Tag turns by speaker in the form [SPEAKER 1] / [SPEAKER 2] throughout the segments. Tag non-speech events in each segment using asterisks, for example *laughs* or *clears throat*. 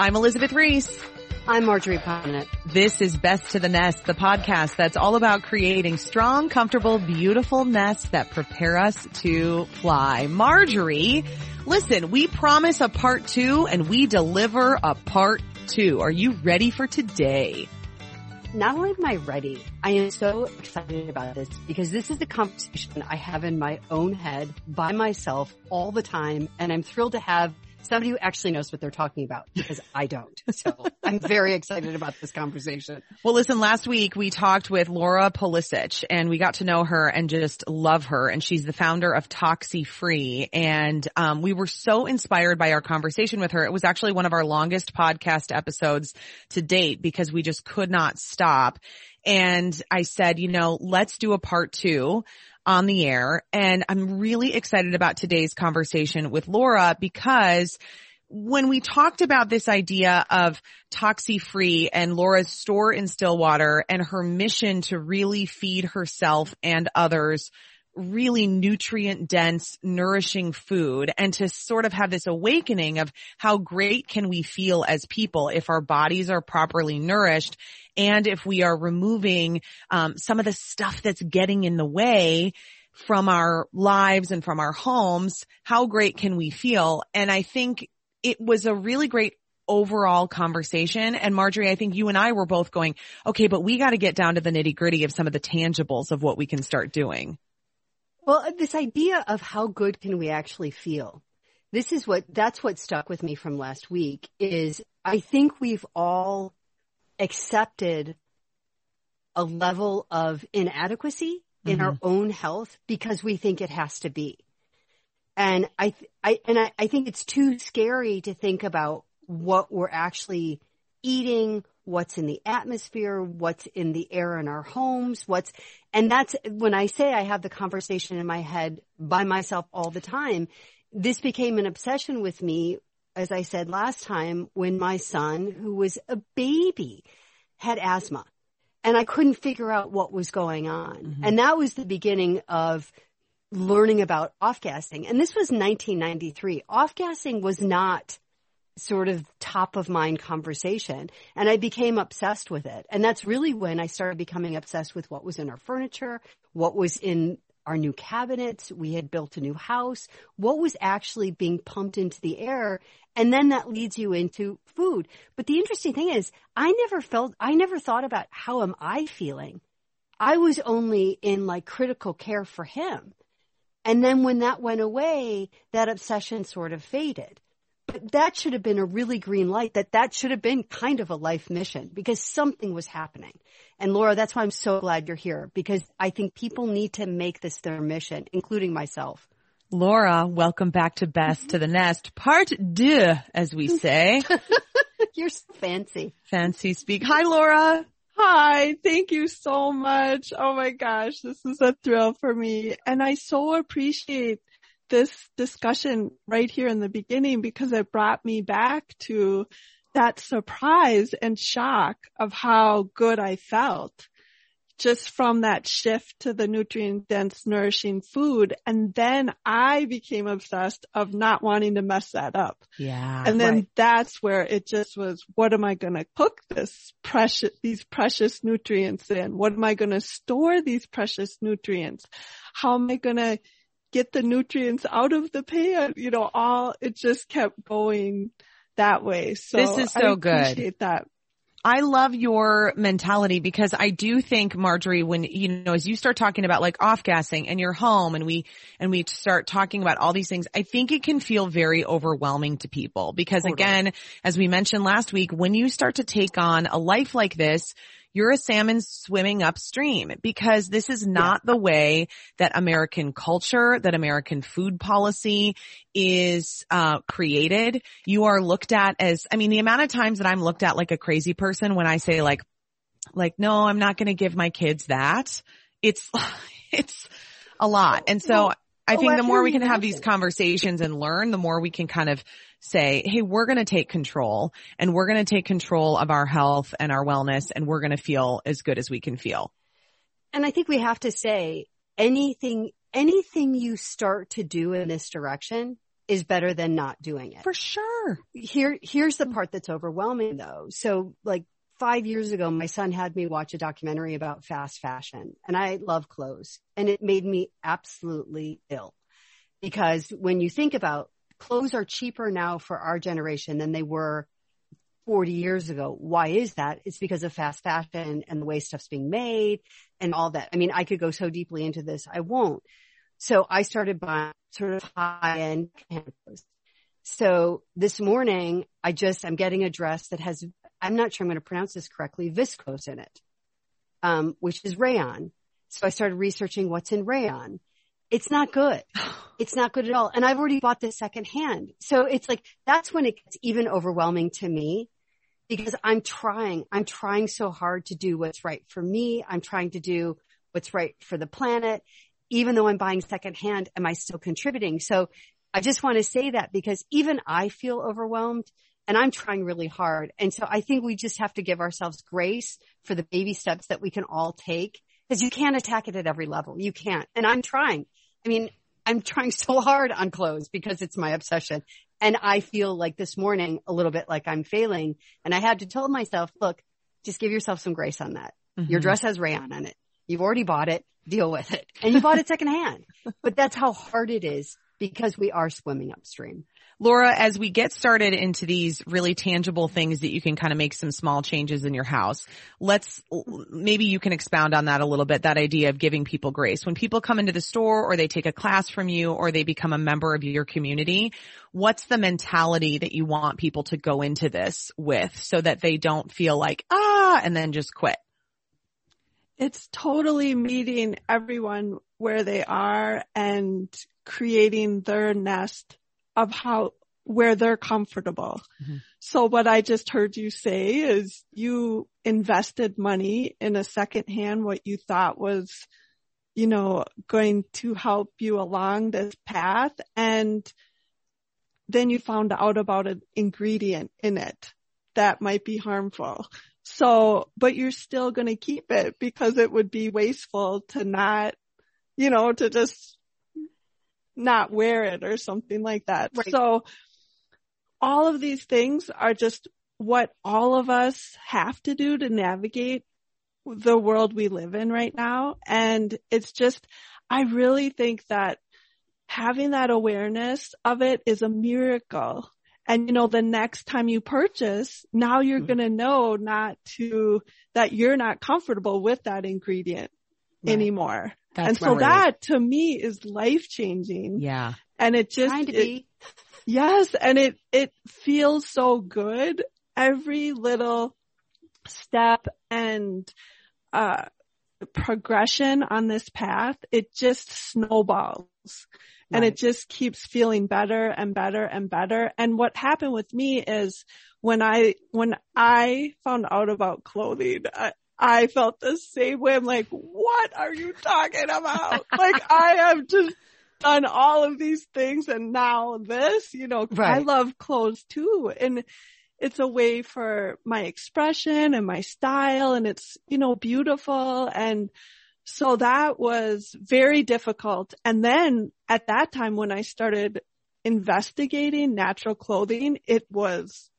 [SPEAKER 1] I'm Elizabeth Ries.
[SPEAKER 2] I'm Marjorie Punnett.
[SPEAKER 1] This is Best to the Nest, the podcast that's all about creating strong, comfortable, beautiful nests that prepare us to fly. Marjorie, listen, we promise a part two and we deliver a part two. Are you ready for today?
[SPEAKER 2] Not only am I ready, I am so excited about this because this is the conversation I have in my own head by myself all the time. And I'm thrilled to have somebody who actually knows what they're talking about *laughs* because I don't. So I'm very excited about this conversation.
[SPEAKER 1] Well, listen, last week we talked with Laura Paulisich and we got to know her and just love her. And she's the founder of ToxyFree. And, um, we were so inspired by our conversation with her. It was actually one of our longest podcast episodes to date because we just could not stop. And I said, you know, let's do a part two on the air. And I'm really excited about today's conversation with Laura because when we talked about this idea of ToxyFree and Laura's store in Stillwater and her mission to really feed herself and others really nutrient dense, nourishing food and to sort of have this awakening of how great can we feel as people if our bodies are properly nourished and if we are removing um, some of the stuff that's getting in the way from our lives and from our homes, how great can we feel? And I think it was a really great overall conversation. And Marjorie, I think you and I were both going, okay, but we got to get down to the nitty gritty of some of the tangibles of what we can start doing.
[SPEAKER 2] Well, this idea of how good can we actually feel? This is what, that's what stuck with me from last week is I think we've all accepted a level of inadequacy in mm-hmm. our own health because we think it has to be. And I, I, and I, I think it's too scary to think about what we're actually eating, what's in the atmosphere, what's in the air in our homes, what's, and that's when I say I have the conversation in my head by myself all the time. This became an obsession with me, as I said last time, when my son, who was a baby, had asthma and I couldn't figure out what was going on. Mm-hmm. And that was the beginning of learning about off gassing. And this was 1993. Off gassing was not sort of top of mind conversation. And I became obsessed with it. And that's really when I started becoming obsessed with what was in our furniture, what was in our new cabinets. We had built a new house. What was actually being pumped into the air? And then that leads you into food. But the interesting thing is I never felt, I never thought about how am I feeling? I was only in like critical care for him. And then when that went away, that obsession sort of faded. But that should have been a really green light that that should have been kind of a life mission because something was happening. And Laura, that's why I'm so glad you're here because I think people need to make this their mission, including myself.
[SPEAKER 1] Laura, welcome back to Best to the Nest, part deux, as we say. *laughs*
[SPEAKER 2] you're so fancy.
[SPEAKER 1] Fancy speak. Hi, Laura.
[SPEAKER 3] Hi, thank you so much. Oh my gosh, this is a thrill for me. And I so appreciate this discussion right here in the beginning because it brought me back to that surprise and shock of how good I felt just from that shift to the nutrient dense nourishing food. And then I became obsessed of not wanting to mess that up.
[SPEAKER 1] Yeah.
[SPEAKER 3] And then right. that's where it just was, what am I going to cook this precious, these precious nutrients in? What am I going to store these precious nutrients? How am I going to get the nutrients out of the pan. You know, all, it just kept going that way. So
[SPEAKER 1] this is so
[SPEAKER 3] I
[SPEAKER 1] good.
[SPEAKER 3] appreciate that.
[SPEAKER 1] I love your mentality because I do think Marjorie, when, you know, as you start talking about like off gassing and your home and we, and we start talking about all these things, I think it can feel very overwhelming to people because totally. again, as we mentioned last week, when you start to take on a life like this, you're a salmon swimming upstream because this is not yeah. the way that American culture, that American food policy is uh, created. You are looked at as, I mean, the amount of times that I'm looked at like a crazy person when I say like, like, no, I'm not going to give my kids that. It's, *laughs* it's a lot. And so I think the more we can have these conversations and learn, the more we can kind of say, Hey, we're going to take control and we're going to take control of our health and our wellness and we're going to feel as good as we can feel.
[SPEAKER 2] And I think we have to say anything, anything you start to do in this direction is better than not doing it.
[SPEAKER 1] For sure.
[SPEAKER 2] Here, here's the part that's overwhelming though. So like five years ago, my son had me watch a documentary about fast fashion and I love clothes and it made me absolutely ill because when you think about clothes are cheaper now for our generation than they were 40 years ago. Why is that? It's because of fast fashion and the way stuff's being made and all that. I mean, I could go so deeply into this. I won't. So I started buying sort of high end clothes. So this morning, I just, I'm getting a dress that has, I'm not sure I'm going to pronounce this correctly, viscose in it, um, which is rayon. So I started researching what's in rayon. It's not good. It's not good at all. And I've already bought this secondhand. So it's like, that's when it gets even overwhelming to me because I'm trying, I'm trying so hard to do what's right for me. I'm trying to do what's right for the planet. Even though I'm buying secondhand, am I still contributing? So I just want to say that because even I feel overwhelmed and I'm trying really hard. And so I think we just have to give ourselves grace for the baby steps that we can all take because you can't attack it at every level. You can't. And I'm trying. I mean, I'm trying so hard on clothes because it's my obsession. And I feel like this morning a little bit like I'm failing. And I had to tell myself, look, just give yourself some grace on that. Mm-hmm. Your dress has rayon on it. You've already bought it. Deal with it. And you bought it secondhand. *laughs* but that's how hard it is because we are swimming upstream.
[SPEAKER 1] Laura, as we get started into these really tangible things that you can kind of make some small changes in your house, let's, maybe you can expound on that a little bit, that idea of giving people grace. When people come into the store or they take a class from you or they become a member of your community, what's the mentality that you want people to go into this with so that they don't feel like, ah, and then just quit?
[SPEAKER 3] It's totally meeting everyone where they are and creating their nest of how, where they're comfortable. Mm-hmm. So what I just heard you say is you invested money in a secondhand, what you thought was, you know, going to help you along this path. And then you found out about an ingredient in it that might be harmful. So, but you're still going to keep it because it would be wasteful to not, you know, to just not wear it or something like that. Right. So all of these things are just what all of us have to do to navigate the world we live in right now. And it's just, I really think that having that awareness of it is a miracle. And you know, the next time you purchase, now you're mm-hmm. going to know not to, that you're not comfortable with that ingredient right. anymore. That's and so that to me is life changing.
[SPEAKER 1] Yeah.
[SPEAKER 3] And it just,
[SPEAKER 2] to
[SPEAKER 3] it,
[SPEAKER 2] be.
[SPEAKER 3] yes. And it, it feels so good. Every little step and, uh, progression on this path, it just snowballs. Right. And it just keeps feeling better and better and better. And what happened with me is when I, when I found out about clothing, I, I felt the same way. I'm like, what are you talking about? like I have just done all of these things and now this, you know, right. I love clothes too. And it's a way for my expression and my style and it's, you know, beautiful. And so that was very difficult. And then at that time when I started investigating natural clothing, it was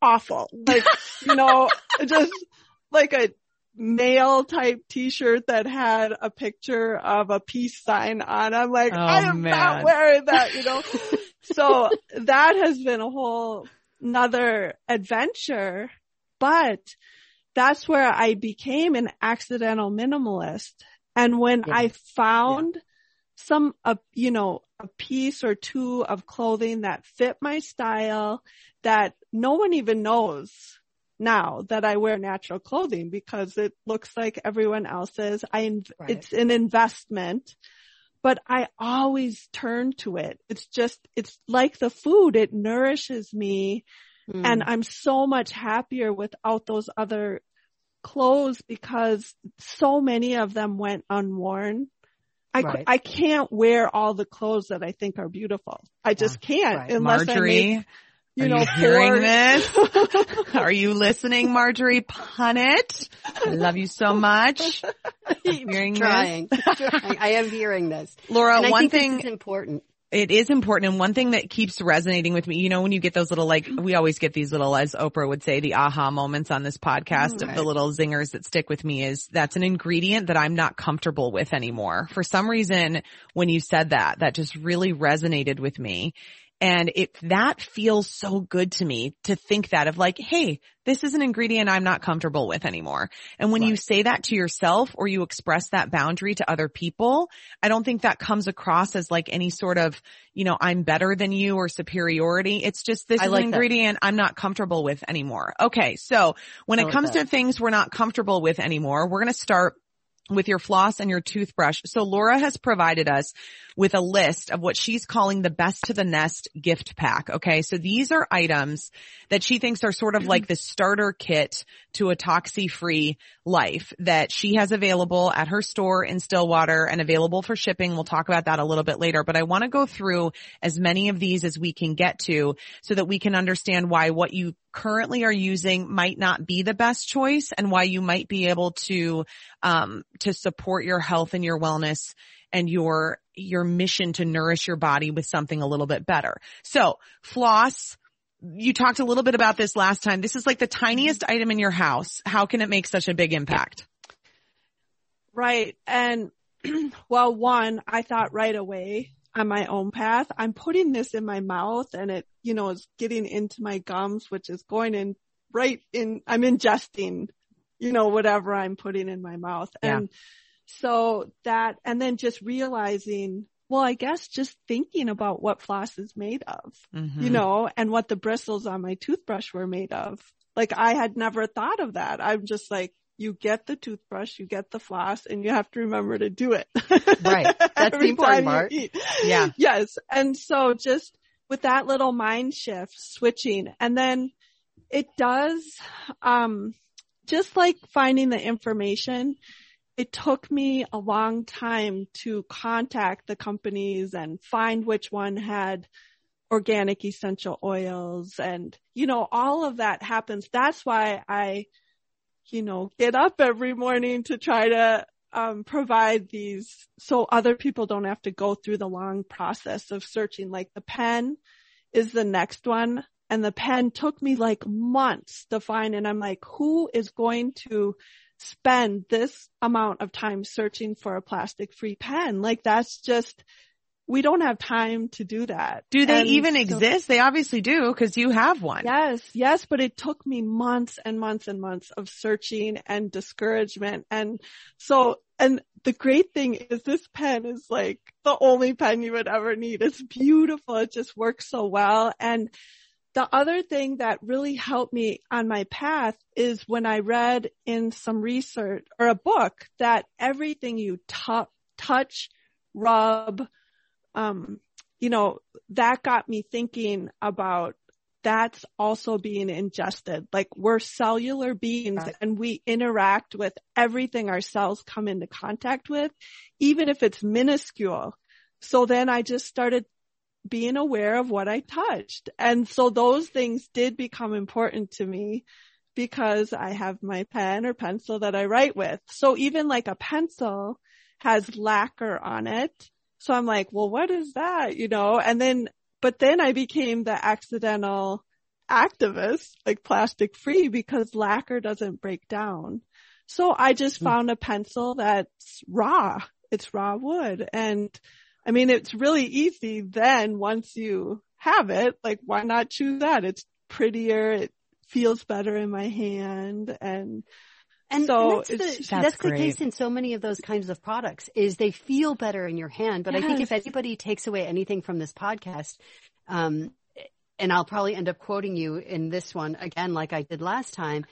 [SPEAKER 3] awful. Like, you know, *laughs* just like a male type t-shirt that had a picture of a peace sign on. I'm like, oh, I am man. not wearing that, you know? *laughs* so that has been a whole another adventure, but that's where I became an accidental minimalist. And when yeah. I found yeah. some, uh, you know, a piece or two of clothing that fit my style that no one even knows now that I wear natural clothing because it looks like everyone else's. I,
[SPEAKER 2] Right.
[SPEAKER 3] it's an investment, but I always turn to it. It's just, it's like the food. It nourishes me
[SPEAKER 2] Mm.
[SPEAKER 3] and I'm so much happier without those other clothes because so many of them went unworn. I,
[SPEAKER 2] Right.
[SPEAKER 3] I can't wear all the clothes that I think are beautiful. I just can't
[SPEAKER 2] right.
[SPEAKER 3] unless
[SPEAKER 1] Marjorie,
[SPEAKER 3] I make, you
[SPEAKER 1] are
[SPEAKER 3] know,
[SPEAKER 1] you hearing this? *laughs* Are you listening, Marjorie Punnett? I love you so much. *laughs* Hearing this?
[SPEAKER 2] trying. trying. I am hearing this.
[SPEAKER 1] Laura, one thing
[SPEAKER 2] is important.
[SPEAKER 1] It is important. And one thing that keeps resonating with me, you know, when you get those little, like, we always get these little, as Oprah would say, the aha moments on this podcast of the little zingers that stick with me is that's an ingredient that I'm not comfortable with anymore. For some reason, when you said that, that just really resonated with me. And it, that feels so good to me to think that of like, hey, this is an ingredient I'm not comfortable with anymore. And when you say that to yourself or you express that boundary to other people, I don't think that comes across as like any sort of, you know, I'm better than you or superiority. It's just this
[SPEAKER 2] like
[SPEAKER 1] an
[SPEAKER 2] that.
[SPEAKER 1] ingredient I'm not comfortable with anymore. Okay. So when
[SPEAKER 2] I
[SPEAKER 1] it
[SPEAKER 2] like
[SPEAKER 1] comes
[SPEAKER 2] that.
[SPEAKER 1] to things we're not comfortable with anymore, we're going to start with your floss and your toothbrush. So Laura has provided us with a list of what she's calling the best to the nest gift pack. Okay. So these are items that she thinks are sort of like *clears throat* the starter kit to a toxi free life that she has available at her store in Stillwater and available for shipping. We'll talk about that a little bit later, but I want to go through as many of these as we can get to so that we can understand why what you currently are using might not be the best choice and why you might be able to um, to support your health and your wellness and your your mission to nourish your body with something a little bit better. So floss. You talked a little bit about this last time. This is like the tiniest mm-hmm. item in your house. How can it make such a big impact?
[SPEAKER 3] Right. And *clears throat* well, one, I thought right away on my own path, I'm putting this in my mouth and it, you know, is getting into my gums, which is going in right in, I'm ingesting, you know, whatever I'm putting in my mouth.
[SPEAKER 1] Yeah.
[SPEAKER 3] And so that, and then just realizing, well, I guess just thinking about what floss is made of,
[SPEAKER 1] Mhm.
[SPEAKER 3] you know, and what the bristles on my toothbrush were made of. Like I had never thought of that. I'm just like, you get the toothbrush, you get the floss, and you have to remember to do it.
[SPEAKER 2] Right. *laughs* That's the important part.
[SPEAKER 1] Yeah.
[SPEAKER 3] Yes. And so just with that little mind shift, switching, and then it does, um, just like finding the information, it took me a long time to contact the companies and find which one had organic essential oils and, you know, all of that happens. That's why I, you know, get up every morning to try to um, provide these so other people don't have to go through the long process of searching. Like the pen is the next one. And the pen took me like months to find. And I'm like, who is going to spend this amount of time searching for a plastic free pen? Like that's just, we don't have time to do that.
[SPEAKER 1] Do they
[SPEAKER 3] And
[SPEAKER 1] even
[SPEAKER 3] so-
[SPEAKER 1] exist? They obviously do because you have one.
[SPEAKER 3] Yes, yes, but it took me months and months and months of searching and discouragement. And so, and the great thing is this pen is like the only pen you would ever need. It's beautiful. It just works so well. And the other thing that really helped me on my path is when I read in some research or a book that everything you tou- touch, rub, um, you know, that got me thinking about that's also being ingested. Like we're cellular beings
[SPEAKER 2] Right.
[SPEAKER 3] and we interact with everything our cells come into contact with, even if it's minuscule. So then I just started being aware of what I touched. And so those things did become important to me because I have my pen or pencil that I write with. So even like a pencil has lacquer on it. So I'm like, well, what is that? You know, and then, but then I became the accidental activist, like plastic free because lacquer doesn't break down. So I just
[SPEAKER 2] Hmm.
[SPEAKER 3] found a pencil that's raw. It's raw wood. And I mean, it's really easy then once you have it, like why not choose that? It's prettier. It feels better in my hand and
[SPEAKER 2] And
[SPEAKER 3] So
[SPEAKER 2] that's, the, that's,
[SPEAKER 1] That's
[SPEAKER 2] the case in so many of those kinds of products is they feel better in your hand. But I think if anybody takes away anything from this podcast, um, and I'll probably end up quoting you in this one again, like I did last time.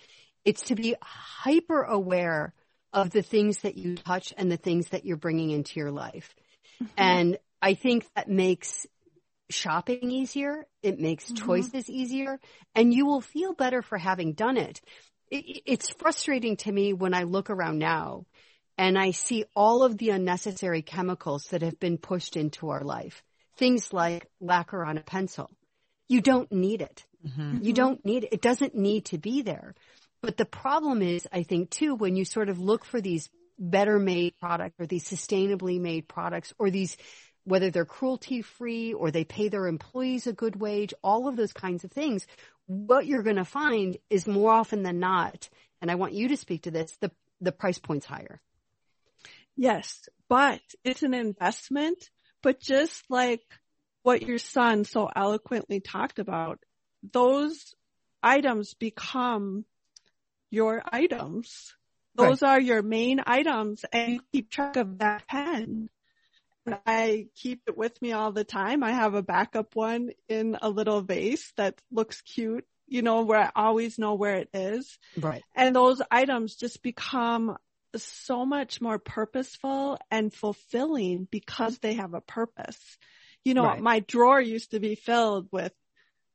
[SPEAKER 2] It's to be hyper aware of the things that you touch and the things that you're bringing into your life. Mm-hmm. *laughs* And I think that makes shopping easier. It makes mm-hmm. choices easier and you will feel better for having done it. it. It's frustrating to me when I look around now and I see all of the unnecessary chemicals that have been pushed into our life. Things like lacquer on a pencil. You don't need it. Mm-hmm. You don't need it. It doesn't need to be there. But the problem is, I think too, when you sort of look for these better made products or these sustainably made products or these whether they're cruelty free or they pay their employees a good wage, all of those kinds of things, what you're going to find is more often than not, and I want you to speak to this, the, the price point's higher.
[SPEAKER 3] Yes, but it's an investment, but just like what your son so eloquently talked about, those items become your items. Those right. are your main items and you keep track of that pen. I keep it with me all the time. I have a backup one in a little vase that looks cute, you know, where I always know where it is.
[SPEAKER 2] Right.
[SPEAKER 3] And those items just become so much more purposeful and fulfilling because they have a purpose. You know, right. my drawer used to be filled with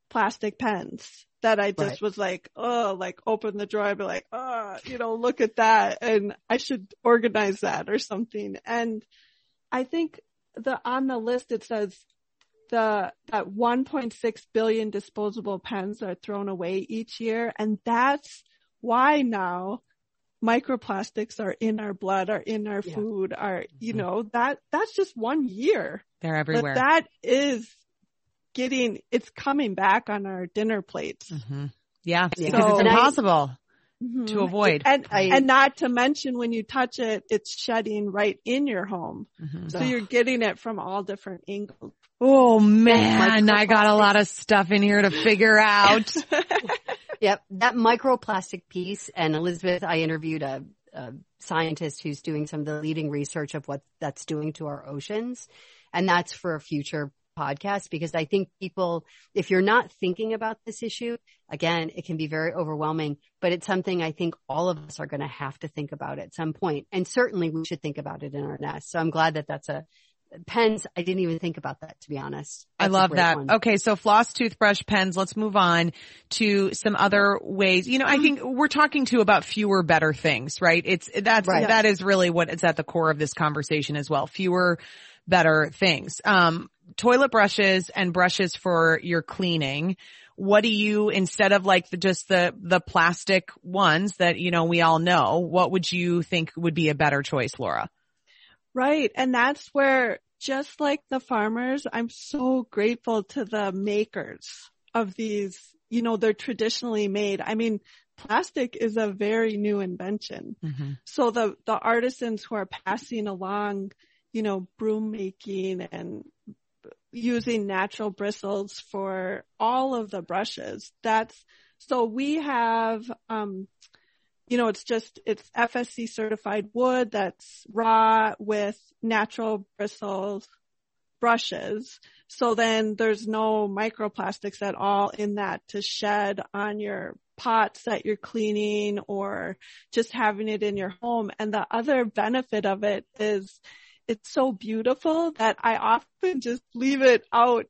[SPEAKER 3] plastic pens that I just right. was like, oh, like open the drawer, I'd be like, oh, you know, look at that. And I should organize that or something. And I think the on the list it says the that 1.6 billion disposable pens are thrown away each year, and that's why now microplastics are in our blood, are in our yeah. food, are you mm-hmm. know that that's just one year.
[SPEAKER 1] They're everywhere.
[SPEAKER 3] But that is getting it's coming back on our dinner plates.
[SPEAKER 1] Mm-hmm. Yeah, yeah, because it's impossible. I, mm-hmm. to avoid.
[SPEAKER 3] And, I, and not to mention when you touch it, it's shedding right in your home. Mm-hmm. So you're getting it from all different angles.
[SPEAKER 1] Oh man, I got a lot of stuff in here to figure out. *laughs* *laughs*
[SPEAKER 2] yep. That microplastic piece and Elizabeth, I interviewed a, a scientist who's doing some of the leading research of what that's doing to our oceans. And that's for a future podcast because I think people, if you're not thinking about this issue, again, it can be very overwhelming, but it's something I think all of us are going to have to think about at some point. And certainly we should think about it in our nest. So I'm glad that that's a, pens, I didn't even think about that to be honest.
[SPEAKER 1] That's I love that. One. Okay. So floss, toothbrush, pens. Let's move on to some other ways. You know, I think we're talking to about fewer, better things, right? It's, that's, right. that is really what is at the core of this conversation as well. Fewer, better things. Um, toilet brushes and brushes for your cleaning. What do you, instead of like the, just the, the plastic ones that, you know, we all know, what would you think would be a better choice, Laura?
[SPEAKER 3] Right. And that's where just like the farmers, I'm so grateful to the makers of these, you know, they're traditionally made. I mean, plastic is a very new invention. Mm-hmm. So the, the artisans who are passing along, you know, broom making and using natural bristles for all of the brushes. That's, so we have, um, you know, it's just, it's FSC certified wood that's raw with natural bristles brushes. So then there's no microplastics at all in that to shed on your pots that you're cleaning or just having it in your home. And the other benefit of it is it's so beautiful that I often just leave it out,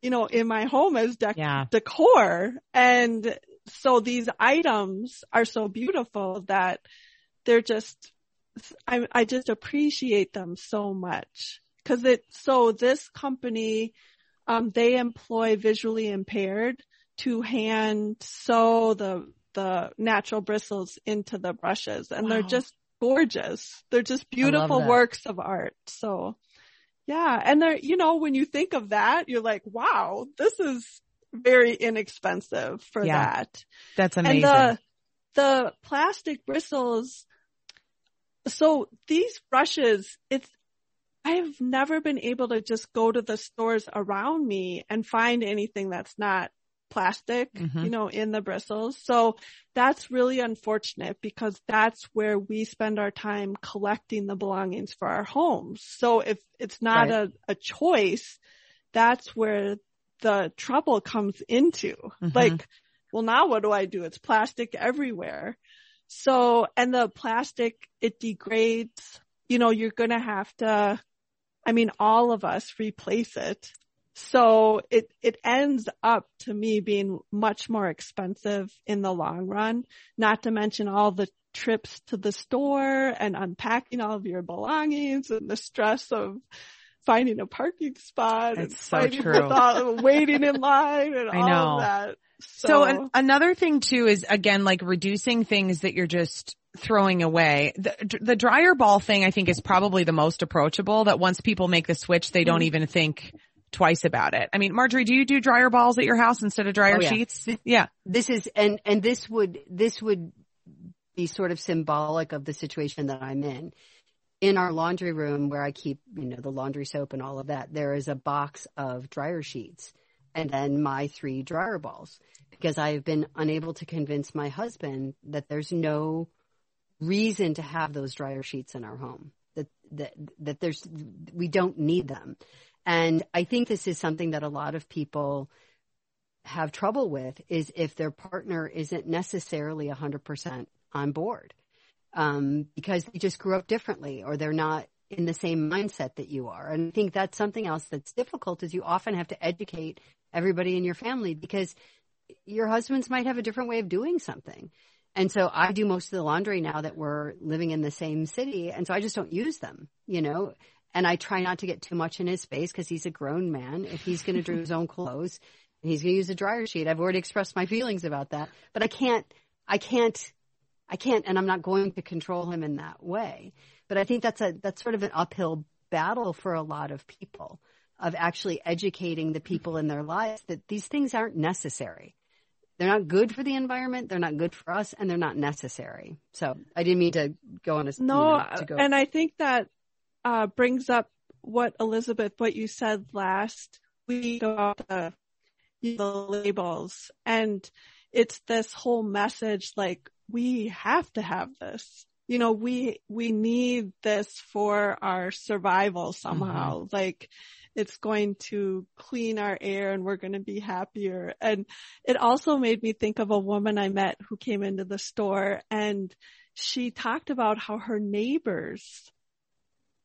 [SPEAKER 3] you know, in my home as dec- yeah. decor. And so these items are so beautiful that they're just, I, I just appreciate them so much. Cause it, so this company, um, they employ visually impaired to hand sew the, the natural bristles into the brushes and wow. they're just gorgeous. They're just beautiful works of art. So yeah. And they're, you know, when you think of that, you're like, wow, this is very inexpensive for yeah, that.
[SPEAKER 1] That's amazing.
[SPEAKER 3] And the, the plastic bristles. So these brushes, it's, I've never been able to just go to the stores around me and find anything that's not plastic, mm-hmm. you know, in the bristles. So that's really unfortunate because that's where we spend our time collecting the belongings for our homes. So if it's not right. a, a choice, that's where the trouble comes into. Mm-hmm. Like, well, now what do I do? It's plastic everywhere. So, and the plastic, it degrades. You know, you're going to have to, I mean, all of us replace it. So it, it ends up to me being much more expensive in the long run, not to mention all the trips to the store and unpacking all of your belongings and the stress of finding a parking spot
[SPEAKER 1] That's
[SPEAKER 3] and
[SPEAKER 1] so
[SPEAKER 3] true. waiting in line and *laughs* all that.
[SPEAKER 1] So, so an, another thing too is again like reducing things that you're just throwing away. The, the dryer ball thing I think is probably the most approachable that once people make the switch they don't mm-hmm. even think twice about it. I mean, Marjorie, do you do dryer balls at your house instead of dryer oh, yeah. sheets? Yeah.
[SPEAKER 2] This is, and, and this would, this would be sort of symbolic of the situation that I'm in. In our laundry room where I keep, you know, the laundry soap and all of that, there is a box of dryer sheets and then my three dryer balls because I have been unable to convince my husband that there's no reason to have those dryer sheets in our home. That, that, that there's, we don't need them. And I think this is something that a lot of people have trouble with is if their partner isn't necessarily 100% on board um, because they just grew up differently or they're not in the same mindset that you are. And I think that's something else that's difficult is you often have to educate everybody in your family because your husbands might have a different way of doing something. And so I do most of the laundry now that we're living in the same city. And so I just don't use them, you know, and I try not to get too much in his space because he's a grown man. If he's going to do his own clothes and he's going to use a dryer sheet, I've already expressed my feelings about that, but I can't, I can't I can't, and I'm not going to control him in that way. But I think that's a, that's sort of an uphill battle for a lot of people of actually educating the people in their lives that these things aren't necessary. They're not good for the environment. They're not good for us and they're not necessary. So I didn't mean to go on a,
[SPEAKER 3] no,
[SPEAKER 2] you know, go.
[SPEAKER 3] and I think that, uh, brings up what Elizabeth, what you said last week about the, the labels and it's this whole message like we have to have this. You know, we, we need this for our survival somehow. Mm-hmm. Like it's going to clean our air and we're going to be happier. And it also made me think of a woman I met who came into the store and she talked about how her neighbors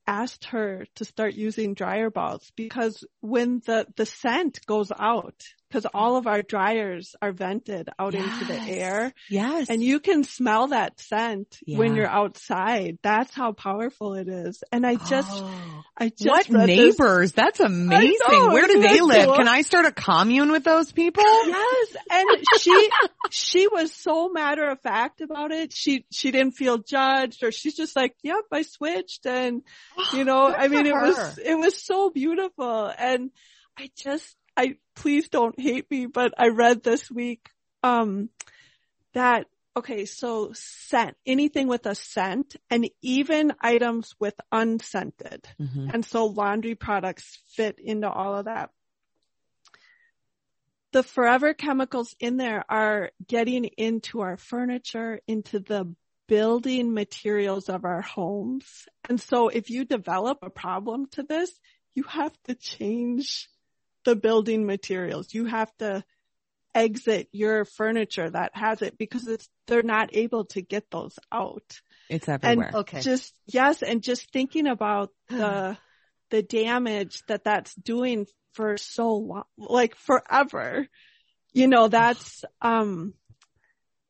[SPEAKER 3] asked her to start using dryer balls because when the, the scent goes out, because all of our dryers are vented out yes. into the air.
[SPEAKER 1] Yes.
[SPEAKER 3] And you can smell that scent yeah. when you're outside. That's how powerful it is. And I just, oh. I just
[SPEAKER 1] What neighbors? This. That's amazing. Where do they live? Cool. Can I start a commune with those people?
[SPEAKER 3] Yes. And she, *laughs* she was so matter of fact about it. She, she didn't feel judged or she's just like, yep, I switched and, *gasps* you know, I mean, it was, it was so beautiful. And I just, I please don't hate me, but I read this week um that okay, so scent, anything with a scent and even items with unscented. Mm-hmm. And so laundry products fit into all of that. The forever chemicals in there are getting into our furniture, into the building materials of our homes. And so if you develop a problem to this, you have to change the building materials. You have to exit your furniture that has it because it's, they're not able to get those out.
[SPEAKER 1] It's everywhere.
[SPEAKER 3] And okay. Just, yes. And just thinking about the, the damage that that's doing for so long, like forever, you know, that's, um,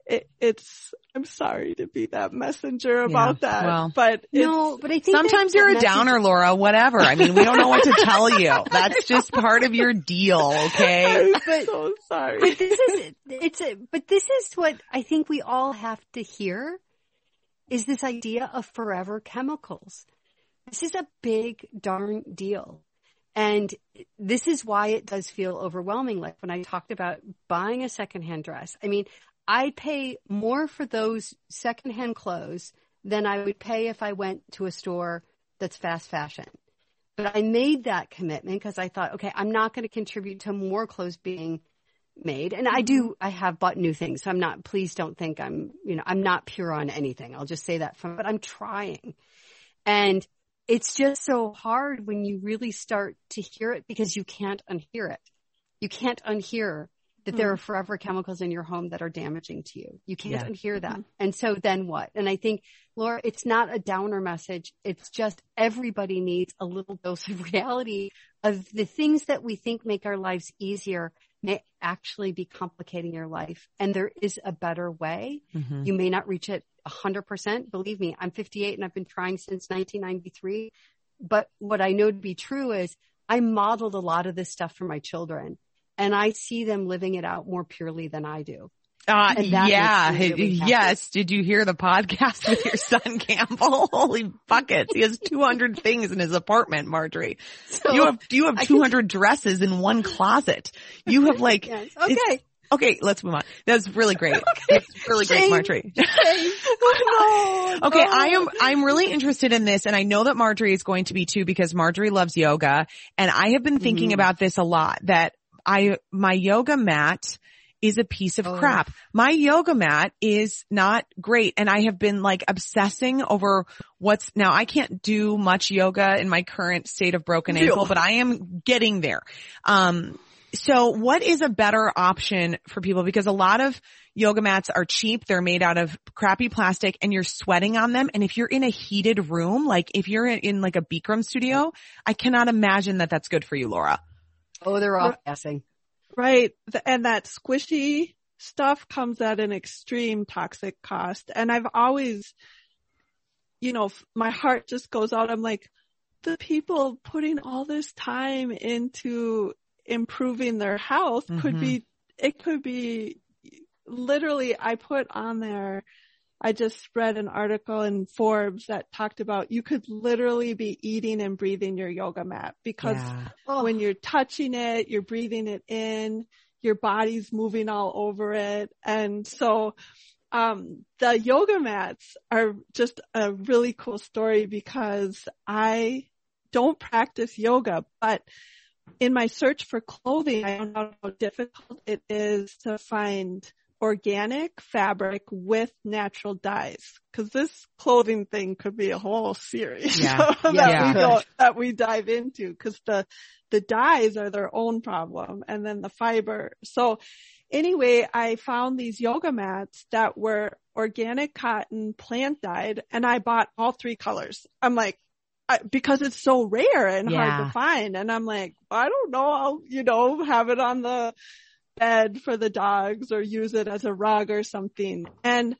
[SPEAKER 3] it, it's I'm sorry to be that messenger about yeah, that, well, but
[SPEAKER 2] no, but I think
[SPEAKER 1] sometimes you're a message- downer, Laura. Whatever. I mean, we don't know what to tell you. *laughs* That's just part of your deal, okay?
[SPEAKER 3] I'm but, so sorry.
[SPEAKER 2] But this is it's a, but this is what I think we all have to hear is this idea of forever chemicals. This is a big darn deal. And this is why it does feel overwhelming. Like when I talked about buying a secondhand dress. I mean, I pay more for those secondhand clothes than I would pay if I went to a store that's fast fashion. But I made that commitment because I thought, okay, I'm not going to contribute to more clothes being made. And I do, I have bought new things. So I'm not, please don't think I'm, you know, I'm not pure on anything. I'll just say that from, but I'm trying. And it's just so hard when you really start to hear it because you can't unhear it. You can't unhear that
[SPEAKER 3] Mm.
[SPEAKER 2] there are forever chemicals in your home that are damaging to you. You can't
[SPEAKER 1] Yeah.
[SPEAKER 2] unhear that.
[SPEAKER 3] Mhm.
[SPEAKER 2] And so then what? And I think, Laura, it's not a downer message. It's just everybody needs a little *laughs* dose of reality of the things that we think make our lives easier may actually be complicating your life. And there is a better way.
[SPEAKER 1] Mhm.
[SPEAKER 2] You may not reach it a hundred percent. Believe me, I'm 58 and I've been trying since 1993. But what I know to be true is I modeled a lot of this stuff for my children and I see them living it out more purely than I do.
[SPEAKER 1] Uh, yeah.
[SPEAKER 2] really
[SPEAKER 1] yes. Did you hear the podcast with your son *laughs* Campbell? Holy buckets. He has 200 *laughs* things in his apartment, Marjorie.
[SPEAKER 2] So,
[SPEAKER 1] You have, you have
[SPEAKER 2] I can-
[SPEAKER 1] 200 dresses in one closet. You have like, *laughs*
[SPEAKER 2] yes. okay.
[SPEAKER 1] okay, let's move on. That's really great. okay. It's really great, Marjorie.
[SPEAKER 2] Oh,
[SPEAKER 1] Okay,
[SPEAKER 2] no.
[SPEAKER 1] I am I'm really interested in this and I know that Marjorie is going to be too because Marjorie loves yoga and I have been thinking
[SPEAKER 2] Mhm.
[SPEAKER 1] about this a lot that I my yoga mat is a piece of
[SPEAKER 2] Oh.
[SPEAKER 1] crap. My yoga mat is not great and I have been like obsessing over what's now I can't do much yoga in my current state of broken ankle, but I am getting there. Um so what is a better option for people? Because a lot of yoga mats are cheap. They're made out of crappy plastic and you're sweating on them. And if you're in a heated room, like if you're in, in like a Bikram studio, I cannot imagine that that's good for you, Laura.
[SPEAKER 2] Oh, they're off gassing.
[SPEAKER 3] Right. And that squishy stuff comes at an extreme toxic cost. And I've always, you know, my heart just goes out. I'm like, the people putting all this time into improving their health could
[SPEAKER 1] Mhm.
[SPEAKER 3] be, it could be literally, I put on there, I just read an article in Forbes that talked about you could literally be eating and breathing your yoga mat because
[SPEAKER 2] Oh,
[SPEAKER 3] when you're touching it, you're breathing it in, your body's moving all over it. And so, um, the yoga mats are just a really cool story because I don't practice yoga, but in my search for clothing, I don't know how difficult it is to find organic fabric with natural dyes. Cause this clothing thing could be a whole series
[SPEAKER 1] Yeah. *laughs*
[SPEAKER 3] that,
[SPEAKER 1] Yeah.
[SPEAKER 3] we go, that we dive into. Cause the, the dyes are their own problem and then the fiber. So anyway, I found these yoga mats that were organic cotton plant dyed and I bought all three colors. I'm like, I, because it's so rare and hard to find. And I'm like, I don't know. I'll, you know, have it on the bed for the dogs or use it as a rug or something. And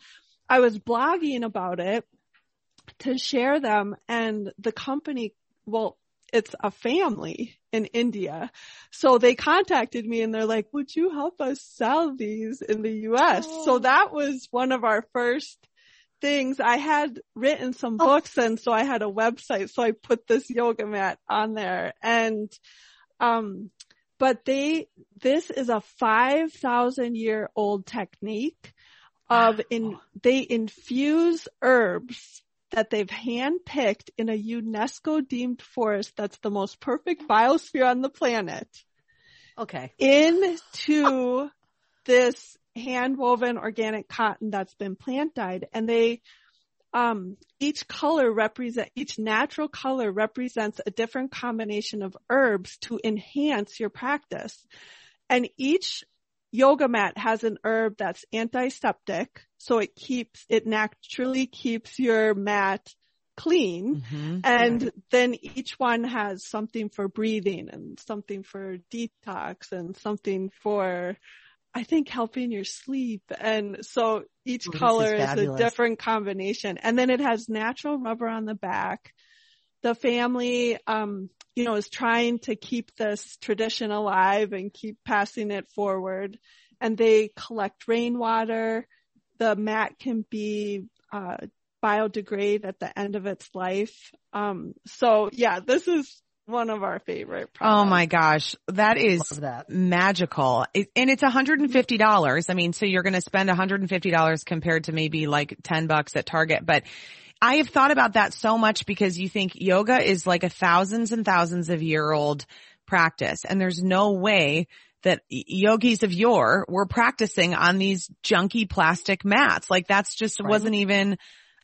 [SPEAKER 3] I was blogging about it to share them and the company, well, it's a family in India. So they contacted me and they're like, would you help us sell these in the US?
[SPEAKER 2] Oh.
[SPEAKER 3] So that was one of our first things. I had written some
[SPEAKER 2] Oh.
[SPEAKER 3] books and so I had a website. So I put this yoga mat on there and, um, but they, this is a 5,000 year old technique of in, they infuse herbs that they've handpicked in a UNESCO deemed forest that's the most perfect biosphere on the planet
[SPEAKER 2] okay.
[SPEAKER 3] into this hand woven organic cotton that's been plant dyed and they um each color represent each natural color represents a different combination of herbs to enhance your practice. And each yoga mat has an herb that's antiseptic so it keeps it naturally keeps your mat clean.
[SPEAKER 1] Mhm.
[SPEAKER 3] and then each one has something for breathing and something for detox and something for, I think helping your sleep. And so each
[SPEAKER 2] Oh, this is
[SPEAKER 3] color is, a different combination. And then it has natural rubber on the back. The family, um, you know, is trying to keep this tradition alive and keep passing it forward. And they collect rainwater. The mat can be, uh, biodegrade at the end of its life. Um, so yeah, this is one of our favorite products.
[SPEAKER 1] Oh my gosh. That is
[SPEAKER 2] that.
[SPEAKER 1] magical. It, and it's $150. I mean, so you're going to spend $150 compared to maybe like 10 bucks at Target, but I have thought about that so much because you think yoga is like a thousands and thousands of year old practice and there's no way that yogis of yore were practicing on these junky plastic mats. Like that's just
[SPEAKER 2] Right.
[SPEAKER 1] wasn't even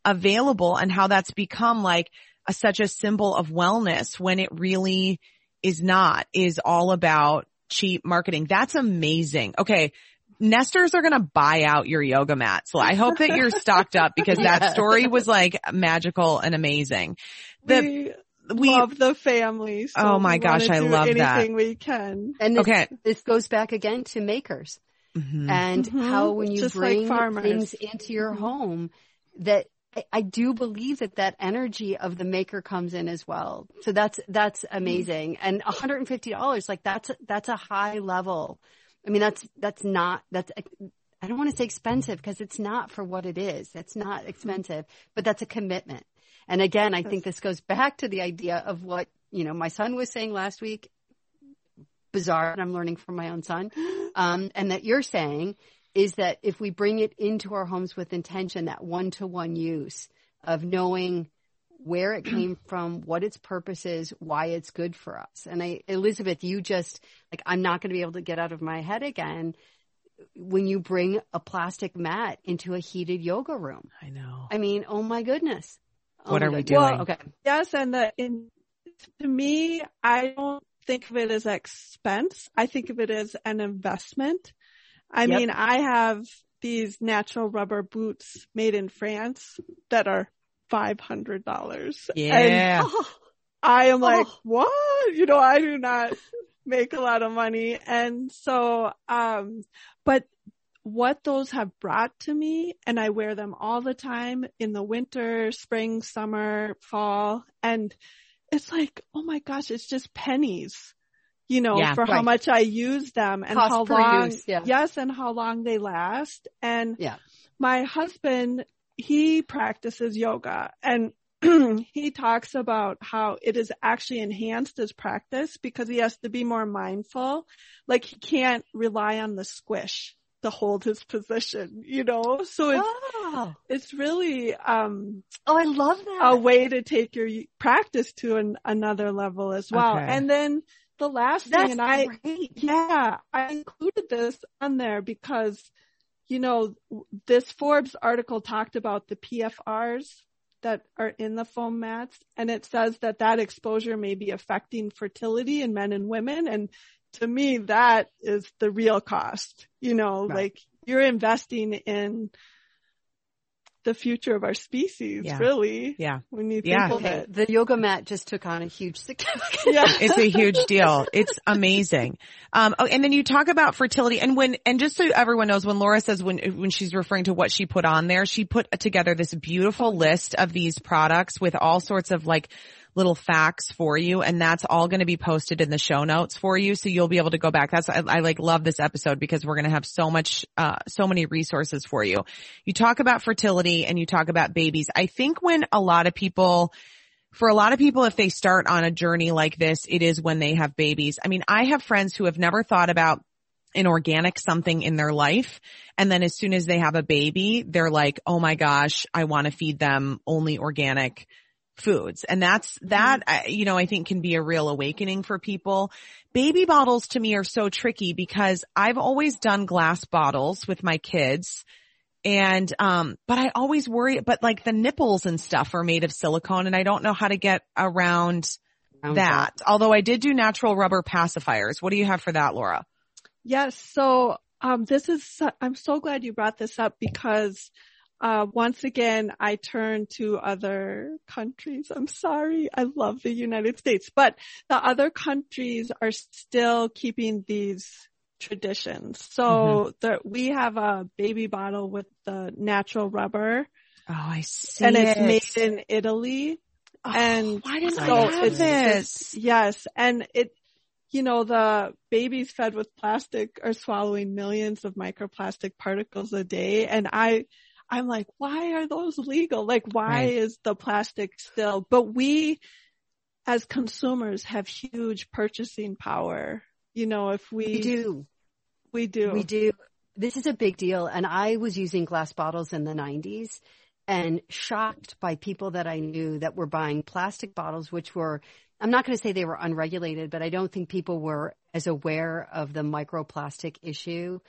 [SPEAKER 1] available and how that's become like a, such a symbol of wellness when it really is not, is all about cheap marketing. That's amazing. Okay. Nesters are going to buy out your yoga mat. So I hope that you're stocked up because that *laughs* story was like magical and amazing.
[SPEAKER 3] The, we, we love the family. So
[SPEAKER 1] oh my gosh, I love
[SPEAKER 3] anything
[SPEAKER 1] that.
[SPEAKER 3] Anything we can.
[SPEAKER 2] And this,
[SPEAKER 1] okay.
[SPEAKER 2] this goes back again to makers mm-hmm. and mm-hmm. how when you
[SPEAKER 3] Just
[SPEAKER 2] bring
[SPEAKER 3] like
[SPEAKER 2] things into your mm-hmm. home that I do believe that that energy of the maker comes in as well. So that's, that's amazing. And $150, like that's, that's a high level. I mean, that's, that's not, that's, I don't want to say expensive because it's not for what it is. It's not expensive, but that's a commitment. And again, I think this goes back to the idea of what, you know, my son was saying last week. Bizarre, and I'm learning from my own son. Um, and that you're saying is that if we bring it into our homes with intention, that one to one use of knowing where it came *clears throat* from, what its purpose is, why it's good for us. And I, Elizabeth, you just like, I'm not going to be able to get out of my head again when you bring a plastic mat into a heated yoga room.
[SPEAKER 1] I know.
[SPEAKER 2] I mean, oh my goodness. Oh
[SPEAKER 1] what
[SPEAKER 2] my
[SPEAKER 1] are we doing?
[SPEAKER 3] Well,
[SPEAKER 2] Okay.
[SPEAKER 3] Yes, and the, in, to me, I don't think of it as expense. I think of it as an investment. I
[SPEAKER 2] Yep.
[SPEAKER 3] mean, I have these natural rubber boots made in France that are five hundred dollars.
[SPEAKER 1] Yeah.
[SPEAKER 2] Oh, *laughs*
[SPEAKER 3] I am like,
[SPEAKER 2] Oh.
[SPEAKER 3] what? You know, I do not make a lot of money. And so, um, but what those have brought to me, and I wear them all the time in the winter, spring, summer, fall, and it's like, oh my gosh, it's just pennies, you know,
[SPEAKER 1] Yeah,
[SPEAKER 3] for how much I use them and
[SPEAKER 2] Cost
[SPEAKER 3] how long,
[SPEAKER 2] use, yeah.
[SPEAKER 3] yes, and how long they last. And
[SPEAKER 2] Yeah.
[SPEAKER 3] my husband, he practices yoga and *clears throat* he talks about how it is actually enhanced his practice because he has to be more mindful. Like he can't rely on the squish to hold his position, you know? So it's,
[SPEAKER 2] Oh,
[SPEAKER 3] it's really, um,
[SPEAKER 2] oh, I love that.
[SPEAKER 3] a way to take your practice to an, another level as well.
[SPEAKER 1] Okay.
[SPEAKER 3] And then the last
[SPEAKER 2] That's
[SPEAKER 3] thing, and I,
[SPEAKER 2] great.
[SPEAKER 3] yeah, I included this on there because, you know, this Forbes article talked about the PFRs that are in the foam mats and it says that that exposure may be affecting fertility in men and women. And to me, that is the real cost, you know,
[SPEAKER 1] Right.
[SPEAKER 3] like you're investing in the future of our species,
[SPEAKER 1] Yeah.
[SPEAKER 3] really,
[SPEAKER 1] Yeah.
[SPEAKER 3] when you think
[SPEAKER 1] Yeah.
[SPEAKER 3] of
[SPEAKER 2] Okay,
[SPEAKER 3] it.
[SPEAKER 2] the yoga mat just took on a huge significance.
[SPEAKER 3] Yeah. *laughs*
[SPEAKER 1] It's a huge *laughs* deal. It's amazing. Um, oh, and then you talk about fertility and when, and just so everyone knows, when Laura says when, when she's referring to what she put on there, she put together this beautiful list of these products with all sorts of like little facts for you. And that's all going to be posted in the show notes for you. So you'll be able to go back. That's, I, I like love this episode because we're going to have so much, uh, so many resources for you. You talk about fertility and you talk about babies. I think when a lot of people, for a lot of people, if they start on a journey like this, it is when they have babies. I mean, I have friends who have never thought about an organic something in their life. And then as soon as they have a baby, they're like, oh my gosh, I want to feed them only organic foods. And that's, that, uh, you know, I think can be a real awakening for people. Baby bottles to me are so tricky because I've always done glass bottles with my kids. And, um, but I always worry, but like the nipples and stuff are made of silicone and I don't know how to get around that. Although I did do natural rubber pacifiers. What do you have for that, Laura?
[SPEAKER 3] Yes. So, um, this is, I'm so glad you brought this up because, uh, once again, I turn to other countries. I'm sorry. I love the United States, but the other countries are still keeping these traditions. So the, we have a baby bottle with the natural rubber
[SPEAKER 1] Oh, I see.
[SPEAKER 3] and it's made in Italy.
[SPEAKER 1] Oh,
[SPEAKER 3] and
[SPEAKER 1] why didn't
[SPEAKER 2] so
[SPEAKER 1] I have
[SPEAKER 2] it's
[SPEAKER 1] this?
[SPEAKER 3] Yes, and it, you know, the babies fed with plastic are swallowing millions of microplastic particles a day, and I, I'm like, why are those legal? Like, why
[SPEAKER 1] Right.
[SPEAKER 3] is the plastic still? But we, as consumers, have huge purchasing power. You know, if we,
[SPEAKER 2] We do.
[SPEAKER 3] we do,
[SPEAKER 2] We do. This is a big deal. And I was using glass bottles in the 90s and shocked by people that I knew that were buying plastic bottles, which were, I'm not going to say they were unregulated, but I don't think people were as aware of the microplastic issue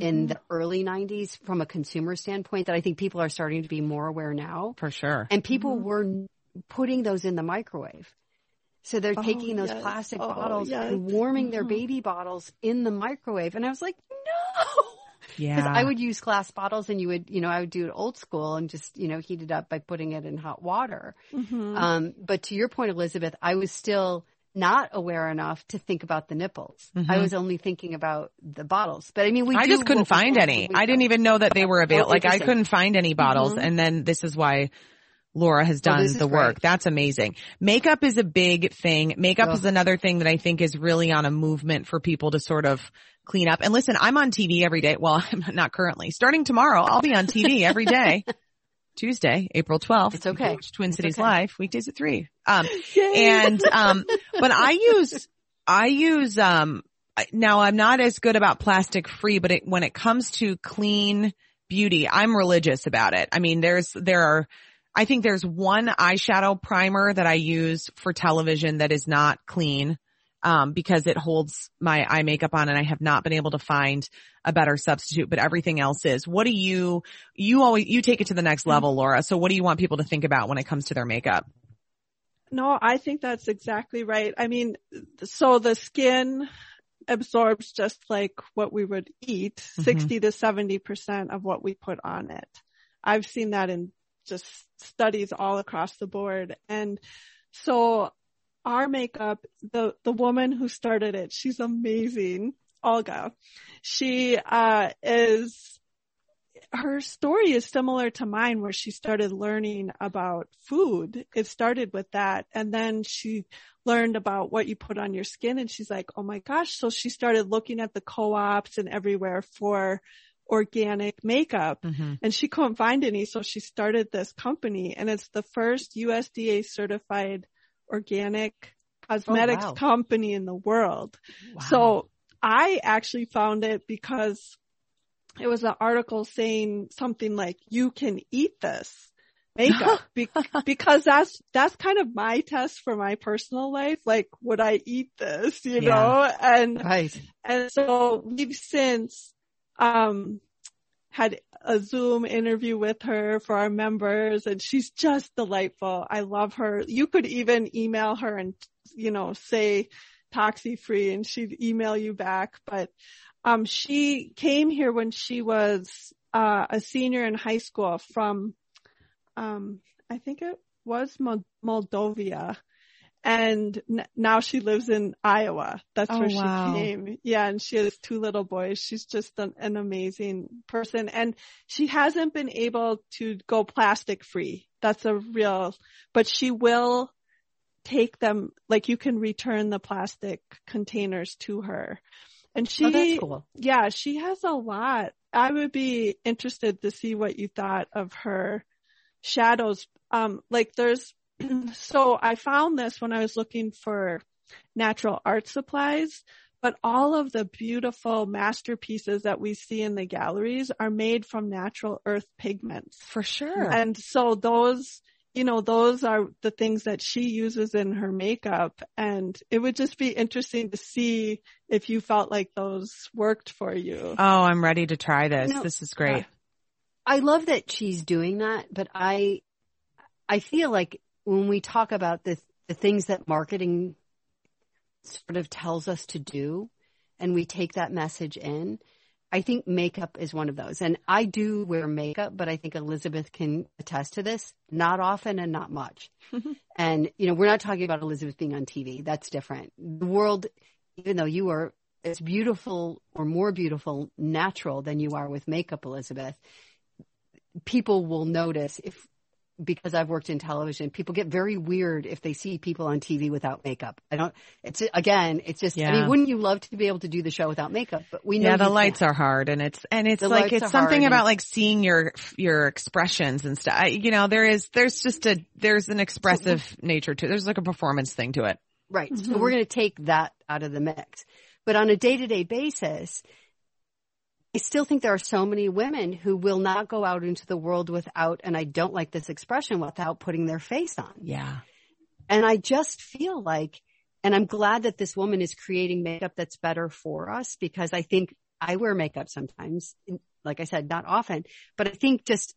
[SPEAKER 2] in the early 90s from a consumer standpoint that I think people are starting to be more aware now.
[SPEAKER 1] For sure.
[SPEAKER 2] And people were putting those in the microwave. So they're
[SPEAKER 3] Oh,
[SPEAKER 2] taking those
[SPEAKER 3] yes.
[SPEAKER 2] plastic
[SPEAKER 3] Oh,
[SPEAKER 2] bottles
[SPEAKER 3] yes.
[SPEAKER 2] and warming their
[SPEAKER 3] Mhm.
[SPEAKER 2] baby bottles in the microwave. And I was like, no. *laughs*
[SPEAKER 1] Yeah.
[SPEAKER 2] Because I would use glass bottles and you would, you know, I would do it old school and just, you know, heat it up by putting it in hot water.
[SPEAKER 3] Mhm.
[SPEAKER 2] Um, but to your point, Elizabeth, I was still not aware enough to think about the nipples. I
[SPEAKER 1] Mhm.
[SPEAKER 2] was only thinking about the bottles. But I mean, we
[SPEAKER 1] I just couldn't find any. I didn't even know that they were available.
[SPEAKER 2] Oh,
[SPEAKER 1] like I couldn't find any bottles.
[SPEAKER 3] Mhm.
[SPEAKER 1] And then this is why Laura has
[SPEAKER 2] Oh,
[SPEAKER 1] done the work.
[SPEAKER 2] great.
[SPEAKER 1] That's amazing. Makeup is a big thing. Makeup
[SPEAKER 2] Ugh.
[SPEAKER 1] is another thing that I think is really on a movement for people to sort of clean up. And listen, I'm on TV every day. Well, *laughs* I'm not currently. Starting tomorrow, I'll be on TV every day. *laughs* Tuesday, April 12th.
[SPEAKER 2] It's okay.
[SPEAKER 1] Watch Twin
[SPEAKER 2] It's
[SPEAKER 1] Cities
[SPEAKER 2] okay.
[SPEAKER 1] Live, weekdays at three. Um, *laughs*
[SPEAKER 3] Yay.
[SPEAKER 1] and um but i use i use um now i'm not as good about plastic free but it, when it comes to clean beauty i'm religious about it i mean there's there are i think there's one eyeshadow primer that i use for television that is not clean um because it holds my eye makeup on and i have not been able to find a better substitute but everything else is what do you you always you take it to the next level laura so what do you want people to think about when it comes to their makeup
[SPEAKER 3] No, I think that's exactly right. I mean, so the skin absorbs just like what we would eat,
[SPEAKER 1] Mhm.
[SPEAKER 3] 60 to 70% of what we put on it. I've seen that in just studies all across the board. And so our makeup, the, the woman who started it, she's amazing. Olga. She, uh, is, her story is similar to mine where she started learning about food. It started with that. And then she learned about what you put on your skin and she's like, Oh my gosh. So she started looking at the co-ops and everywhere for organic makeup
[SPEAKER 1] mm-hmm.
[SPEAKER 3] and she couldn't find any. So she started this company and it's the first USDA certified organic cosmetics
[SPEAKER 2] wow.
[SPEAKER 3] company in the world. So I actually found it because it was an article saying something like, you can eat this makeup *laughs* Be- because that's, that's kind of my test for my personal life. Like, would I eat this, you
[SPEAKER 1] Yeah.
[SPEAKER 3] know? And,
[SPEAKER 2] Right.
[SPEAKER 3] and so we've since, um, had a Zoom interview with her for our members and she's just delightful. I love her. You could even email her and, you know, say ToxyFree and she'd email you back. But, um, she came here when she was, uh, a senior in high school from, um, I think it was Mol- Moldovia. And n- now she lives in Iowa. That's
[SPEAKER 1] Oh,
[SPEAKER 3] where
[SPEAKER 1] wow.
[SPEAKER 3] she came. Yeah. And she has two little boys. She's just an, an amazing person. And she hasn't been able to go plastic free. That's a real, but she will take them, like you can return the plastic containers to her. And she,
[SPEAKER 2] oh, cool.
[SPEAKER 3] yeah, she has a lot. I would be interested to see what you thought of her shadows. Um, like there's, *clears throat* so I found this when I was looking for natural art supplies, but all of the beautiful masterpieces that we see in the galleries are made from natural earth pigments.
[SPEAKER 1] for sure
[SPEAKER 3] And so those, you know, those are the things that she uses in her makeup. And it would just be interesting to see if you felt like those worked for you.
[SPEAKER 1] Oh, I'm ready to try this.
[SPEAKER 2] No.
[SPEAKER 1] this is great.
[SPEAKER 2] I love that she's doing that, but I, I feel like when we talk about the, the things that marketing sort of tells us to do and we take that message in, I think makeup is one of those. And I do wear makeup, but I think Elizabeth can attest to this. Not often and not much. *laughs* and, you know, we're not talking about Elizabeth being on TV. That's different. The world, even though you are as beautiful or more beautiful natural than you are with makeup, Elizabeth, people will notice if because I've worked in television, people get very weird if they see people on TV without makeup. I don't, it's again, it's just,
[SPEAKER 1] yeah.
[SPEAKER 2] I mean, wouldn't you love to be able to do the show without makeup? But we know
[SPEAKER 1] Yeah, the lights
[SPEAKER 2] can't.
[SPEAKER 1] are hard and it's, and it's
[SPEAKER 2] The
[SPEAKER 1] like, it's something about
[SPEAKER 2] and-
[SPEAKER 1] like seeing your, your expressions and stuff. I, you know, there is, there's just a, there's an expressive nature to, there's like a performance thing to it.
[SPEAKER 2] Right. So
[SPEAKER 3] Mhm.
[SPEAKER 2] we're going to take that out of the mix. But on a day to day basis, I still think there are so many women who will not go out into the world without, and I don't like this expression, without putting their face on.
[SPEAKER 1] Yeah.
[SPEAKER 2] And I just feel like, and I'm glad that this woman is creating makeup that's better for us because I think I wear makeup sometimes, like I said, not often, but I think just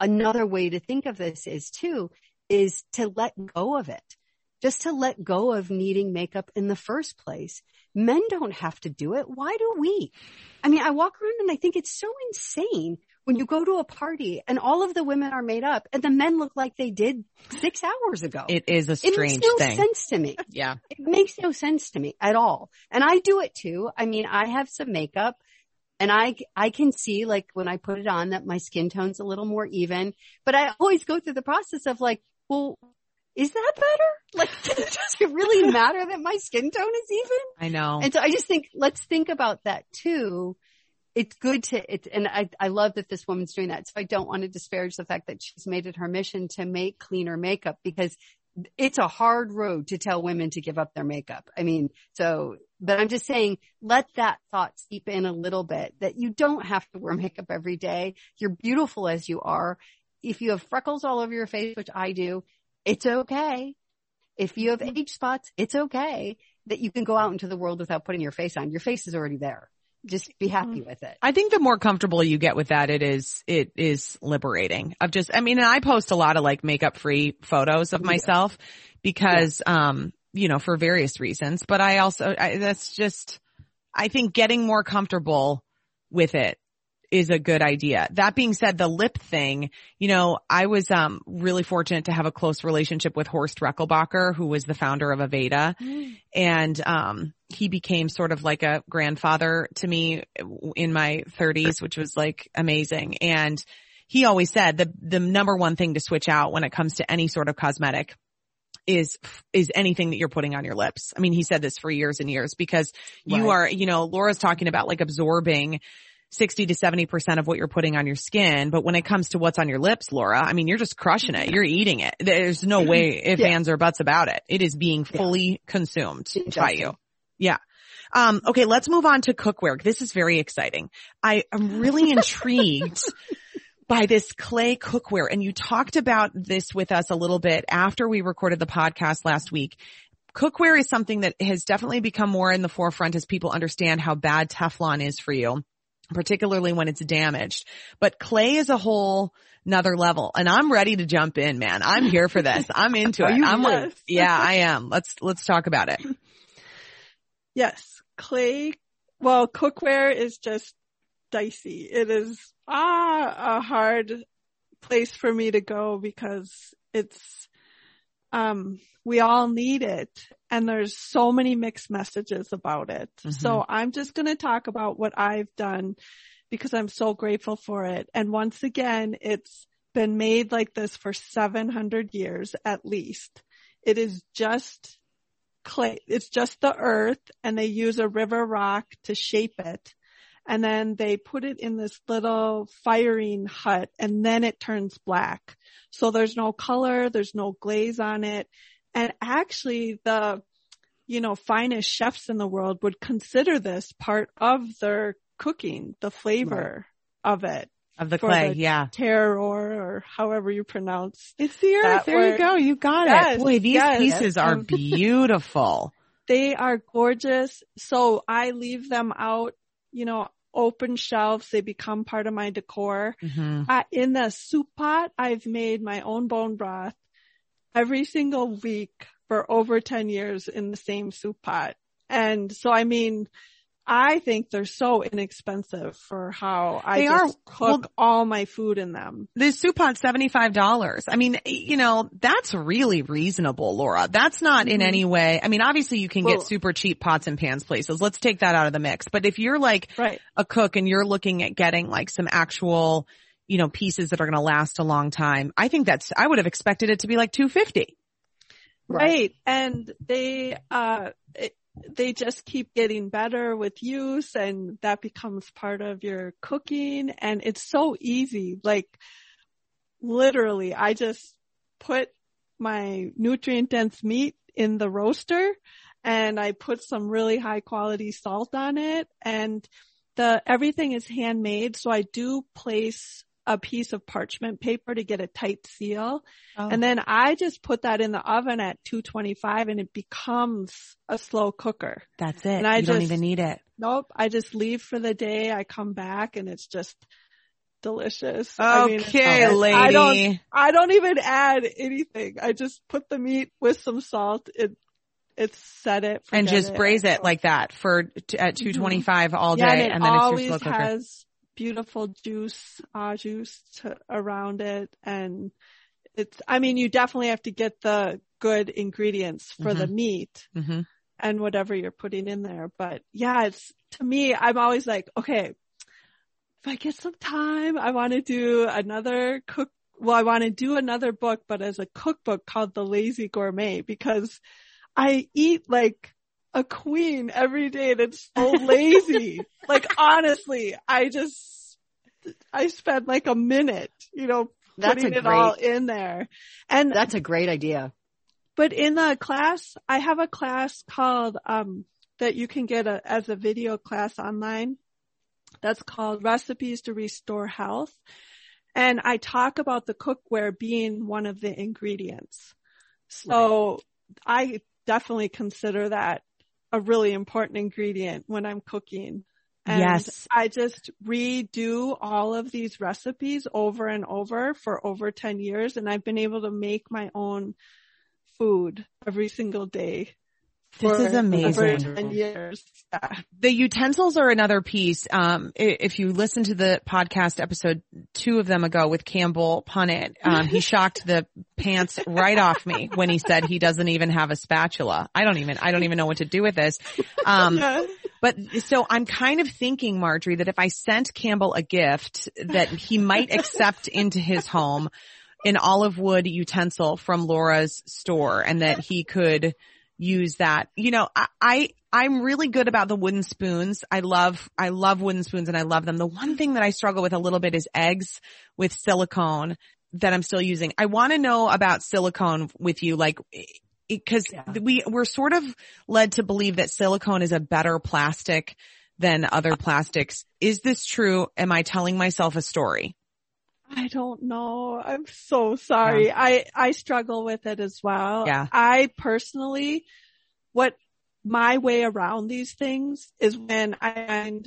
[SPEAKER 2] another way to think of this is too, is to let go of it. just to let go of needing makeup in the first place. Men don't have to do it. Why do we? I mean, I walk around and I think it's so insane when you go to a party and all of the women are made up and the men look like they did six hours ago.
[SPEAKER 1] It is a strange
[SPEAKER 2] it makes no
[SPEAKER 1] thing.
[SPEAKER 2] sense to me.
[SPEAKER 1] Yeah.
[SPEAKER 2] It makes no sense to me at all. And I do it too. I mean, I have some makeup and I, I can see like when I put it on that my skin tone's a little more even, but I always go through the process of like, well, is that better? Like, *laughs* does it really matter that my skin tone is even?
[SPEAKER 1] I know.
[SPEAKER 2] And so I just think, let's think about that too. It's good to, it, and I, I love that this woman's doing that. So I don't want to disparage the fact that she's made it her mission to make cleaner makeup because it's a hard road to tell women to give up their makeup. I mean, so, but I'm just saying, let that thought seep in a little bit that you don't have to wear makeup every day. You're beautiful as you are. If you have freckles all over your face, which I do, it's okay. If you have age spots, it's okay that you can go out into the world without putting your face on. Your face is already there. Just be happy with it.
[SPEAKER 1] I think the more comfortable you get with that, it is, it is liberating of just, I mean, and I post a lot of like makeup free photos of myself because, um, you know, for various reasons, but I also, I, that's just, I think getting more comfortable with it is a good idea. That being said, the lip thing, you know, I was um really fortunate to have a close relationship with Horst Rechelbacher, who was the founder of Aveda. And um he became sort of like a grandfather to me in my 30s, which was like amazing. And he always said the the number one thing to switch out when it comes to any sort of cosmetic is is anything that you're putting on your lips. I mean, he said this for years and years because you
[SPEAKER 2] Right.
[SPEAKER 1] are, you know, Laura's talking about like absorbing 60 to 70% of what you're putting on your skin. But when it comes to what's on your lips, Laura, I mean, you're just crushing it. You're eating it. There's no way if
[SPEAKER 2] Yeah.
[SPEAKER 1] ands or buts about it. It is being fully consumed by you. Yeah. Um, okay, let's move on to cookware. This is very exciting. I am really *laughs* intrigued by this clay cookware. And you talked about this with us a little bit after we recorded the podcast last week. Cookware is something that has definitely become more in the forefront as people understand how bad Teflon is for you, particularly when it's damaged. But clay is a whole another level and I'm ready to jump in, man. I'm here for this. I'm *laughs* into it. I'm like, yeah, I am. Let's, let's talk about it. *laughs*
[SPEAKER 3] Yes, clay. Well, cookware is just dicey. It is ah a hard place for me to go because it's um we all need it and there's so many mixed messages about it. So I'm just going to talk about what I've done because I'm so grateful for it. And once again, it's been made like this for 700 years at least. It is just clay. It's just the earth and they use a river rock to shape it. And then they put it in this little firing hut and then it turns black. So there's no color, there's no glaze on it. And actually the, you know, finest chefs in the world would consider this part of their cooking, the flavor of it.
[SPEAKER 1] Of the clay.
[SPEAKER 3] the
[SPEAKER 1] yeah.
[SPEAKER 3] Terroir or however you pronounce
[SPEAKER 1] It's the earth. There you go. You got
[SPEAKER 3] Yes,
[SPEAKER 1] it. Boy, these
[SPEAKER 3] yes.
[SPEAKER 1] pieces are *laughs* beautiful.
[SPEAKER 3] They are gorgeous. So I leave them out, you know, open shelves. They become part of my decor.
[SPEAKER 1] hmm
[SPEAKER 3] Uh, in the soup pot, I've made my own bone broth every single week for over 10 years in the same soup pot. And so, I mean, I think they're so inexpensive for how I
[SPEAKER 1] They
[SPEAKER 3] just
[SPEAKER 1] are.
[SPEAKER 3] cook
[SPEAKER 1] Well-
[SPEAKER 3] all my food in them.
[SPEAKER 1] This soup pot $75. I mean, you know, that's really reasonable, Laura. That's not in
[SPEAKER 3] Mhm.
[SPEAKER 1] any way, I mean, obviously you can
[SPEAKER 2] Well-
[SPEAKER 1] get super cheap pots and pans places. Let's take that out of the mix. But if you're like
[SPEAKER 3] Right.
[SPEAKER 1] a cook and you're looking at getting like some actual, you know, pieces that are going to last a long time, I think that's, I would have expected it to be like 250.
[SPEAKER 3] Right. And they, uh, it, they just keep getting better with use and that becomes part of your cooking and it's so easy. Like literally I just put my nutrient dense meat in the roaster and I put some really high quality salt on it and the, everything is handmade. So I do place a piece of parchment paper to get a tight seal. And then I just put that in the oven at 225 and it becomes a slow cooker.
[SPEAKER 1] that's it.
[SPEAKER 3] and I
[SPEAKER 1] you don't
[SPEAKER 3] just-
[SPEAKER 1] even need it.
[SPEAKER 3] Nope. I just leave for the day. I come back and it's just delicious.
[SPEAKER 1] Okay,
[SPEAKER 3] I mean,
[SPEAKER 1] lady.
[SPEAKER 3] I don't, I don't even add anything. I just put the meat with some salt. It, it's set it
[SPEAKER 1] and just
[SPEAKER 3] it.
[SPEAKER 1] braise it like that for t- at 225 mm-hmm. all day
[SPEAKER 3] yeah, and, it
[SPEAKER 1] and then
[SPEAKER 3] always
[SPEAKER 1] it's your slow cooker.
[SPEAKER 3] has beautiful juice, uh, juice to, around it. And it's, I mean, you definitely have to get the good ingredients for
[SPEAKER 1] Mm-hmm.
[SPEAKER 3] the meat
[SPEAKER 1] hmm
[SPEAKER 3] and whatever you're putting in there. But yeah, it's to me, I'm always like, okay, if I get some time, I want to do another cook. Well, I want to do another book, but as a cookbook called The Lazy Gourmet because I eat like a queen every day and it's so lazy. *laughs* like honestly, I just, I spend like a minute, you know,
[SPEAKER 2] That's
[SPEAKER 3] putting it all in there. And
[SPEAKER 2] That's a great idea.
[SPEAKER 3] but in the class, I have a class called, um, that you can get a, as a video class online. That's called Recipes to Restore Health. And I talk about the cookware being one of the ingredients. So I definitely consider that a really important ingredient when I'm cooking. And
[SPEAKER 1] Yes.
[SPEAKER 3] I just redo all of these recipes over and over for over 10 years and I've been able to make my own food every single day.
[SPEAKER 1] This is amazing.
[SPEAKER 3] Over 10 years. Yeah.
[SPEAKER 1] the utensils are another piece. Um, if you listen to the podcast episode two of them ago with Campbell Punnett, um, he *laughs* shocked the pants right off me when he said he doesn't even have a spatula. I don't even, I don't even know what to do with this. Um, but so I'm kind of thinking, Marjorie, that if I sent Campbell a gift that he might accept into his home, an olive wood utensil from Laura's store and that he could use that. You know, I, I I'm really good about the wooden spoons. I love I love wooden spoons and I love them. The one thing that I struggle with a little bit is eggs with silicone that I'm still using. I want to know about silicone with you like because
[SPEAKER 2] Yeah.
[SPEAKER 1] we we're sort of led to believe that silicone is a better plastic than other uh, plastics. Is this true? Am I telling myself a story?
[SPEAKER 3] I don't know. I'm so sorry. I, I struggle with it as well.
[SPEAKER 1] Yeah.
[SPEAKER 3] I personally, what my way around these things is when I find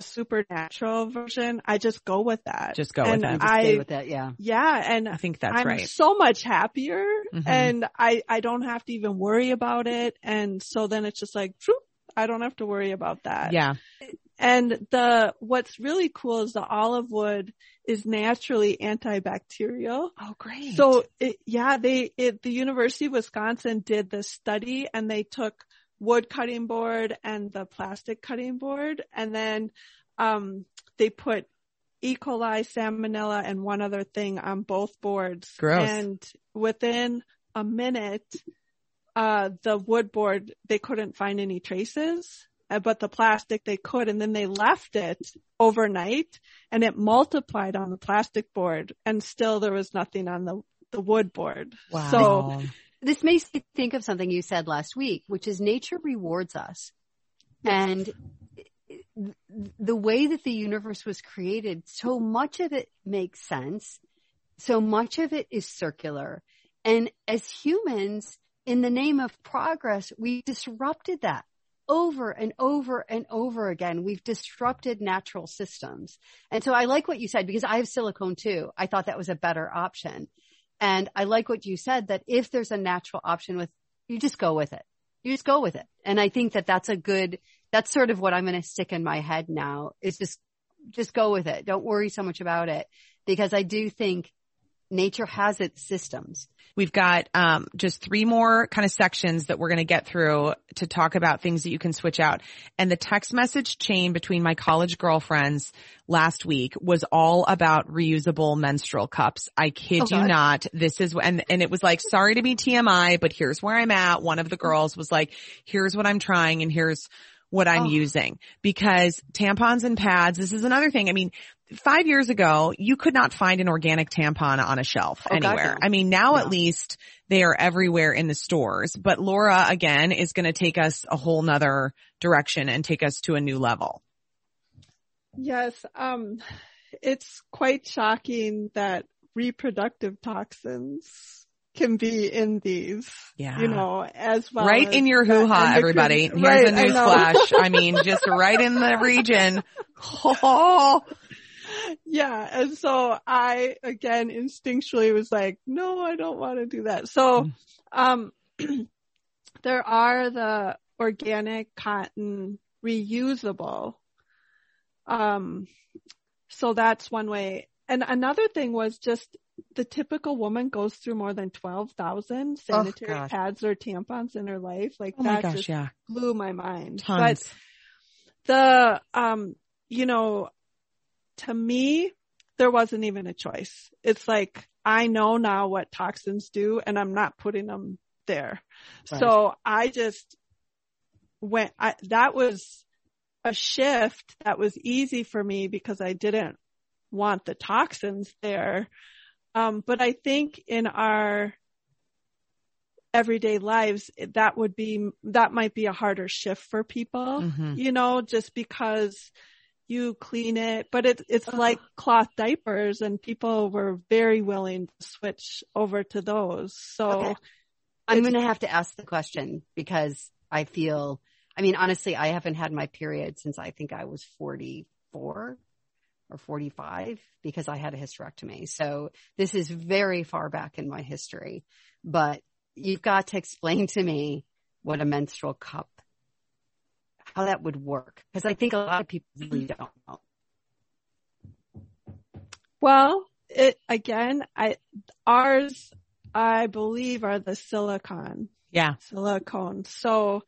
[SPEAKER 3] a supernatural version, I just go with that.
[SPEAKER 1] Just go
[SPEAKER 3] and
[SPEAKER 1] with
[SPEAKER 2] You
[SPEAKER 1] it.
[SPEAKER 2] just stay
[SPEAKER 3] I,
[SPEAKER 2] with that, yeah.
[SPEAKER 3] yeah. And
[SPEAKER 1] I think that's
[SPEAKER 3] I'm
[SPEAKER 1] right.
[SPEAKER 3] so much happier
[SPEAKER 1] Mhm.
[SPEAKER 3] and I, I don't have to even worry about it. And so then it's just like, I don't have to worry about that.
[SPEAKER 1] Yeah.
[SPEAKER 3] And the, what's really cool is the olive wood is naturally antibacterial.
[SPEAKER 1] Oh, great.
[SPEAKER 3] So it, yeah, they, it, the University of Wisconsin did this study and they took wood cutting board and the plastic cutting board and then, um, they put E. coli, salmonella and one other thing on both boards.
[SPEAKER 1] Gross.
[SPEAKER 3] And within a minute, uh, the wood board, they couldn't find any traces, Uh, but the plastic they could, and then they left it overnight and it multiplied on the plastic board and still there was nothing on the, the wood board.
[SPEAKER 1] wow.
[SPEAKER 3] So
[SPEAKER 2] This makes me think of something you said last week, which is nature rewards us. And the way that the universe was created, so much of it makes sense. So much of it is circular. And as humans, in the name of progress, we disrupted that over and over and over again. We've disrupted natural systems. And so I like what you said because I have silicone too. I thought that was a better option. And I like what you said that if there's a natural option with, you just go with it. You just go with it. And I think that that's a good, that's sort of what I'm going to stick in my head now is just, just go with it. Don't worry so much about it because I do think nature has its systems.
[SPEAKER 1] We've got um, just three more kind of sections that we're going to get through to talk about things that you can switch out. And the text message chain between my college girlfriends last week was all about reusable menstrual cups. I kid
[SPEAKER 2] Oh,
[SPEAKER 1] you not. This is and and it was like sorry to be TMI, but here's where I'm at. One of the girls was like, "Here's what I'm trying, and here's." What I'm
[SPEAKER 2] Oh.
[SPEAKER 1] using because tampons and pads, this is another thing. I mean, five years ago, you could not find an organic tampon on a shelf
[SPEAKER 2] Oh,
[SPEAKER 1] anywhere.
[SPEAKER 2] no.
[SPEAKER 1] I mean, now at least they are everywhere in the stores, but Laura again is going to take us a whole nother direction and take us to a new level.
[SPEAKER 3] yes, um, it's quite shocking that reproductive toxins can be in these,
[SPEAKER 1] Yeah.
[SPEAKER 3] you know, as well.
[SPEAKER 1] right
[SPEAKER 3] as
[SPEAKER 1] in your hoo-ha, everybody. Here's
[SPEAKER 3] Right,
[SPEAKER 1] a
[SPEAKER 3] I
[SPEAKER 1] news
[SPEAKER 3] know.
[SPEAKER 1] flash. I mean, just right in the region. *laughs* *laughs* *laughs* Oh, *laughs*
[SPEAKER 3] yeah. And so I, again, instinctually was like, no, I don't want to do that. So, um, *clears throat* there are the organic cotton reusable. Um, so that's one way. And another thing was just the typical woman goes through more than 12,000 sanitary
[SPEAKER 2] Oh,
[SPEAKER 3] pads or tampons in her life. Like
[SPEAKER 1] Oh
[SPEAKER 3] that
[SPEAKER 1] gosh,
[SPEAKER 3] just
[SPEAKER 1] yeah.
[SPEAKER 3] blew my mind.
[SPEAKER 1] Tons.
[SPEAKER 3] But the, um, you know, to me, there wasn't even a choice. It's like, I know now what toxins do and I'm not putting them there.
[SPEAKER 2] Right.
[SPEAKER 3] So I just went, I, that was a shift that was easy for me because I didn't want the toxins there. Um, but I think in our everyday lives, that would be, that might be a harder shift for people,
[SPEAKER 1] Mhm.
[SPEAKER 3] you know, just because you clean it, but it, it's uh-huh. like cloth diapers and people were very willing to switch over to those. So
[SPEAKER 2] Okay. I'm going to have to ask the question because I feel, I mean, honestly, I haven't had my period since I think I was 44 or 45 because I had a hysterectomy. So this is very far back in my history, but you've got to *laughs* explain to me what a menstrual cup, how that would work. Cause I think a lot of people really don't know.
[SPEAKER 3] Well, it again, I ours I believe are the silicone
[SPEAKER 1] Yeah.
[SPEAKER 3] silicone. So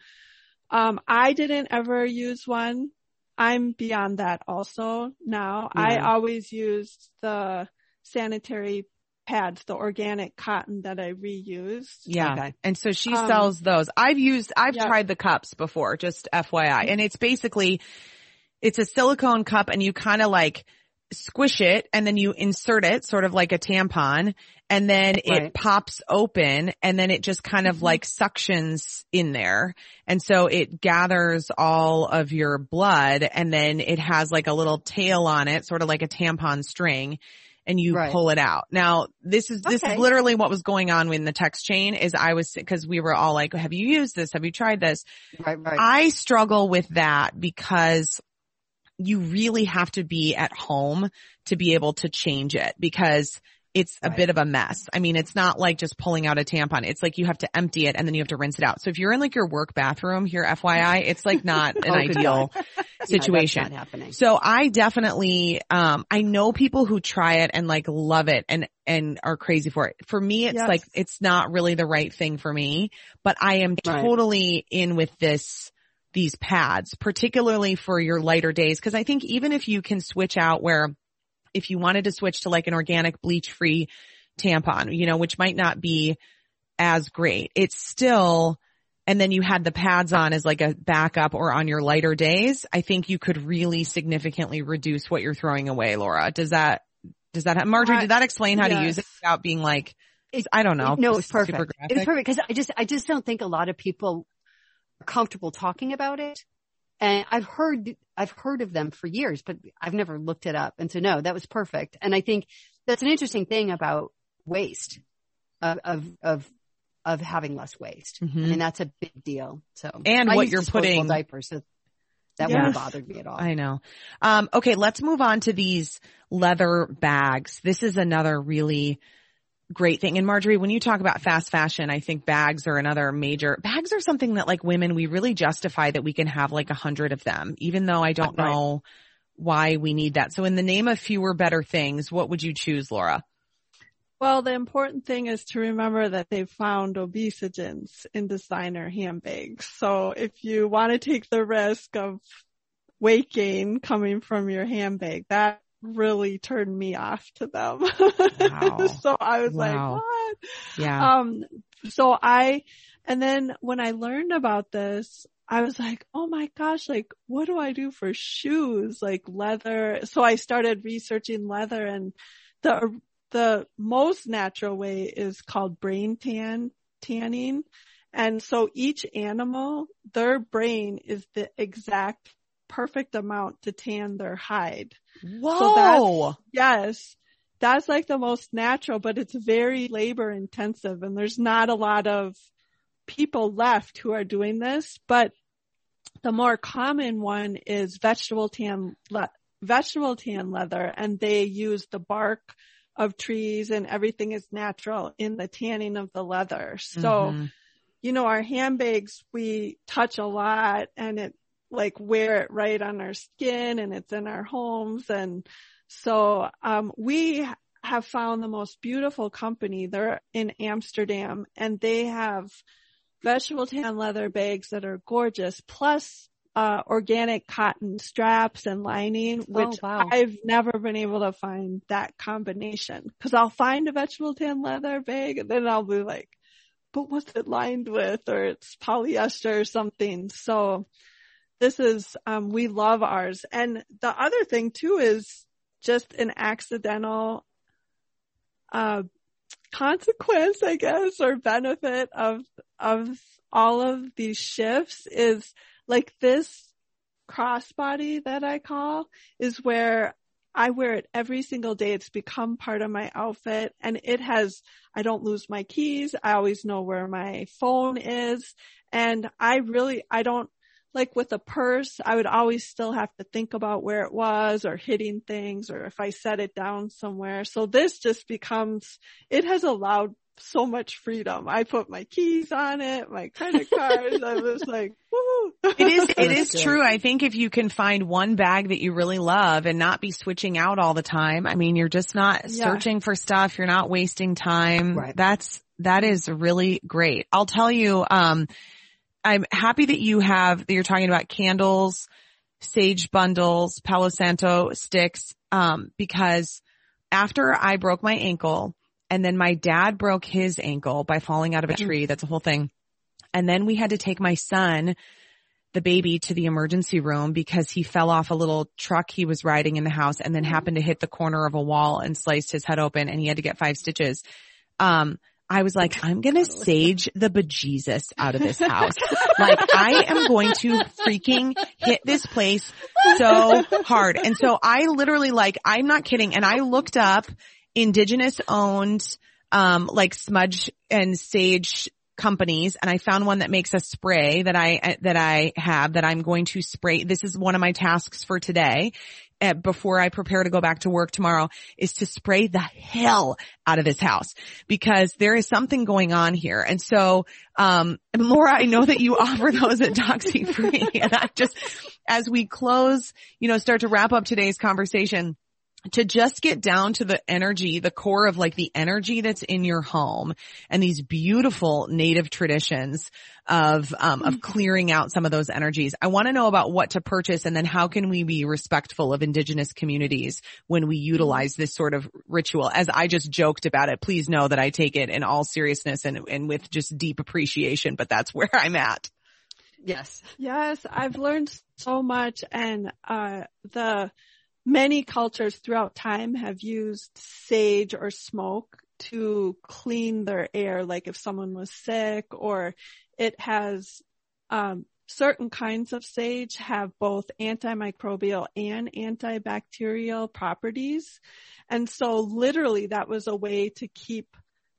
[SPEAKER 3] um I didn't ever use one. I'm beyond that also now. I always used the sanitary pads, the organic cotton that I reused.
[SPEAKER 1] Yeah.
[SPEAKER 2] Okay.
[SPEAKER 1] And so she
[SPEAKER 3] Um,
[SPEAKER 1] sells those. I've used, I've
[SPEAKER 3] yeah.
[SPEAKER 1] tried the cups before, just FYI. And it's basically, it's a silicone cup and you kind of like squish it and then you insert it sort of like a tampon and then it pops open and then it just kind of
[SPEAKER 3] Mhm.
[SPEAKER 1] like suctions in there. And so it gathers all of your blood and then it has like a little tail on it, sort of like a tampon string and you
[SPEAKER 2] Right.
[SPEAKER 1] pull it out. Now, this is, this
[SPEAKER 2] Okay.
[SPEAKER 1] is literally what was going on in the text chain is I was, cause we were all like, have you used this? Have you tried this?
[SPEAKER 2] Right, right.
[SPEAKER 1] I struggle with that because you really have to be at home to be able to change it because it's a
[SPEAKER 2] Right.
[SPEAKER 1] bit of a mess. I mean, it's not like just pulling out a tampon. It's like you have to empty it and then you have to rinse it out. So if you're in like your work bathroom here, FYI, it's like not *laughs* an
[SPEAKER 2] Oh,
[SPEAKER 1] ideal *laughs* situation. So I definitely, um, I know people who try it and like love it and, and are crazy for it. For me, it's
[SPEAKER 3] Yes.
[SPEAKER 1] like, it's not really the right thing for me, but I am
[SPEAKER 2] Right.
[SPEAKER 1] totally in with this, these pads, particularly for your lighter days. Cause I think even if you can switch out where if you wanted to switch to like an organic bleach free tampon, you know, which might not be as great, it's still, and then you had the pads on as like a backup or on your lighter days, I think you could really significantly reduce what you're throwing away, Laura. Does that, does that, have, Marjorie,
[SPEAKER 3] I-
[SPEAKER 1] did that explain how to use it without being like,
[SPEAKER 2] It-
[SPEAKER 1] I don't know.
[SPEAKER 2] No, it's perfect. It was perfect because I just, I just don't think a lot of people are comfortable talking about it. And I've heard, I've heard of them for years, but I've never looked it up. And so no, that was perfect. And I think that's an interesting thing about waste of, of, of, of having less waste.
[SPEAKER 1] Mhm.
[SPEAKER 2] I mean, that's a big deal. So,
[SPEAKER 1] And
[SPEAKER 2] I
[SPEAKER 1] what you're putting-
[SPEAKER 2] diapers. So that
[SPEAKER 3] Yes.
[SPEAKER 2] wouldn't have bothered me at all.
[SPEAKER 1] I know. Um, okay, let's move on to these leather bags. This is another really great thing. And Marjorie, when you talk about fast fashion, I think bags are another major, bags are something that like women, we really justify that we can have like a hundred of them, even though I don't
[SPEAKER 2] Right.
[SPEAKER 1] know why we need that. So in the name of fewer better things, what would you choose, Laura?
[SPEAKER 3] Well, the important thing is to remember that they found obesogens in designer handbags. So if you want to take the risk of weight gain coming from your handbag, that really turned me off to them. *laughs*
[SPEAKER 1] Wow.
[SPEAKER 3] so I was
[SPEAKER 1] Wow.
[SPEAKER 3] like, what?
[SPEAKER 1] Yeah.
[SPEAKER 3] Um, so I, and then when I learned about this, I was like, oh my gosh, like, what do I do for shoes? Like leather. So I started researching leather and the, the most natural way is called brain tan, tanning. And so each animal, their brain is the exact perfect amount to tan their hide.
[SPEAKER 1] Whoa.
[SPEAKER 3] that's- Yes. That's like the most natural, but it's very labor intensive and there's not a lot of people left who are doing this, but the more common one is vegetable tan, le- vegetable tan leather and they use the bark of trees and everything is natural in the tanning of the leather. So, mm-hmm. you know, our handbags, we touch a lot and it like wear it right on our skin and it's in our homes. And so, um, we have found the most beautiful company. They're in Amsterdam and they have vegetable tan leather bags that are gorgeous plus uh, organic cotton straps and lining, oh, which oh, wow. I've never been able to find that combination. Cause I'll find a vegetable tan leather bag and then I'll be like, but what's it lined with? Or it's polyester or something. So this is, um, we love ours. And the other thing too is just an accidental, uh, consequence, I guess, or benefit of, of all of these shifts is like this crossbody that I call is where I wear it every single day. It's become part of my outfit and it has, I don't lose my keys. I always know where my phone is. And I really, I don't, like with a purse, I would always still have to think about where it was or hitting things or if I set it down somewhere. So this just becomes, it has allowed so much freedom. I put my keys on it, my credit *laughs* cards. I was like, woo.
[SPEAKER 1] It is, it is true. I think if you can find one bag that you really love and not be switching out all the time, I mean, you're just not yeah. searching for stuff. You're not wasting time. Right. That's, that is really great. I'll tell you, um, I'm happy that you have, that you're talking about candles, sage bundles, Palo Santo sticks, um, because after I broke my ankle, and then my dad broke his ankle by falling out of a tree. That's a whole thing. And then we had to take my son, the baby to the emergency room because he fell off a little truck he was riding in the house and then happened to hit the corner of a wall and sliced his head open and he had to get five stitches. Um, I was like, I'm gonna *laughs* sage the bejesus out of this house. like I am going to freaking hit this place so hard. And so I literally like, I'm not kidding. And I looked up indigenous owned, um, like smudge and sage companies and I found one that makes a spray that I, that I have that I'm going to spray. This is one of my tasks for today. Uh, before I prepare to go back to work tomorrow is to spray the hell out of this house because there is something going on here. And so, um, Laura, I know that you offer those at ToxyFree *laughs* and I just, as we close, you know, start to wrap up today's conversation, to just get down to the energy, the core of like the energy that's in your home and these beautiful native traditions of, um, of clearing out some of those energies. I want to know about what to purchase and then how can we be respectful of indigenous communities when we utilize this sort of ritual? As I just joked about it, please know that I take it in all seriousness and, and with just deep appreciation, but that's where I'm at.
[SPEAKER 2] Yes.
[SPEAKER 3] Yes. I've learned so much and, uh, the, many cultures throughout time have used sage or smoke to clean their air, like if someone was sick or it has, um, certain kinds of sage have both antimicrobial and antibacterial properties. And so literally that was a way to keep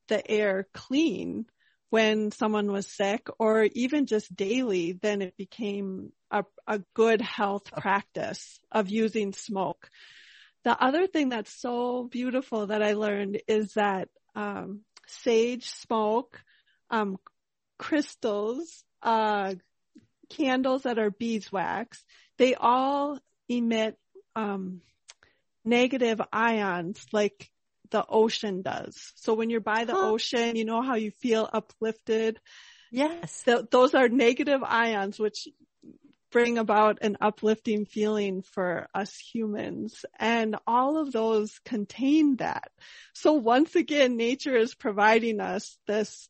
[SPEAKER 3] the air clean when someone was sick or even just daily, then it became a, a good health practice of using smoke. The other thing that's so beautiful that I learned is that um, sage smoke, um, crystals, uh, candles that are beeswax, they all emit um, negative ions like the ocean does. So when you're by the huh. ocean, you know how you feel uplifted.
[SPEAKER 2] Yes.
[SPEAKER 3] Th- those are negative ions, which bring about an uplifting feeling for us humans. And all of those contain that. So once again, nature is providing us this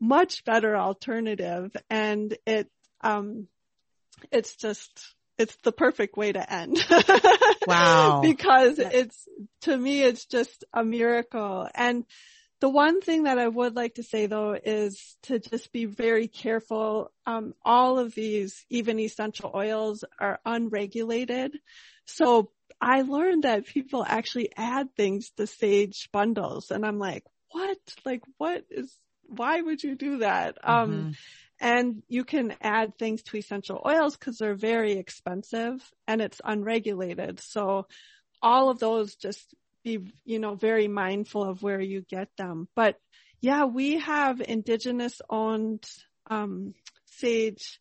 [SPEAKER 3] much better alternative and it, um, it's just it's the perfect way to end. *laughs*
[SPEAKER 1] wow.
[SPEAKER 3] because it's, to me, it's just a miracle. And the one thing that I would like to say though is to just be very careful. Um, all of these, even essential oils are unregulated. So I learned that people actually add things to sage bundles and I'm like, what? Like what is, why would you do that? Um, mm-hmm. Um, and you can add things to essential oils because they're very expensive and it's unregulated. So all of those just be, you know, very mindful of where you get them. But yeah, we have indigenous owned, um, sage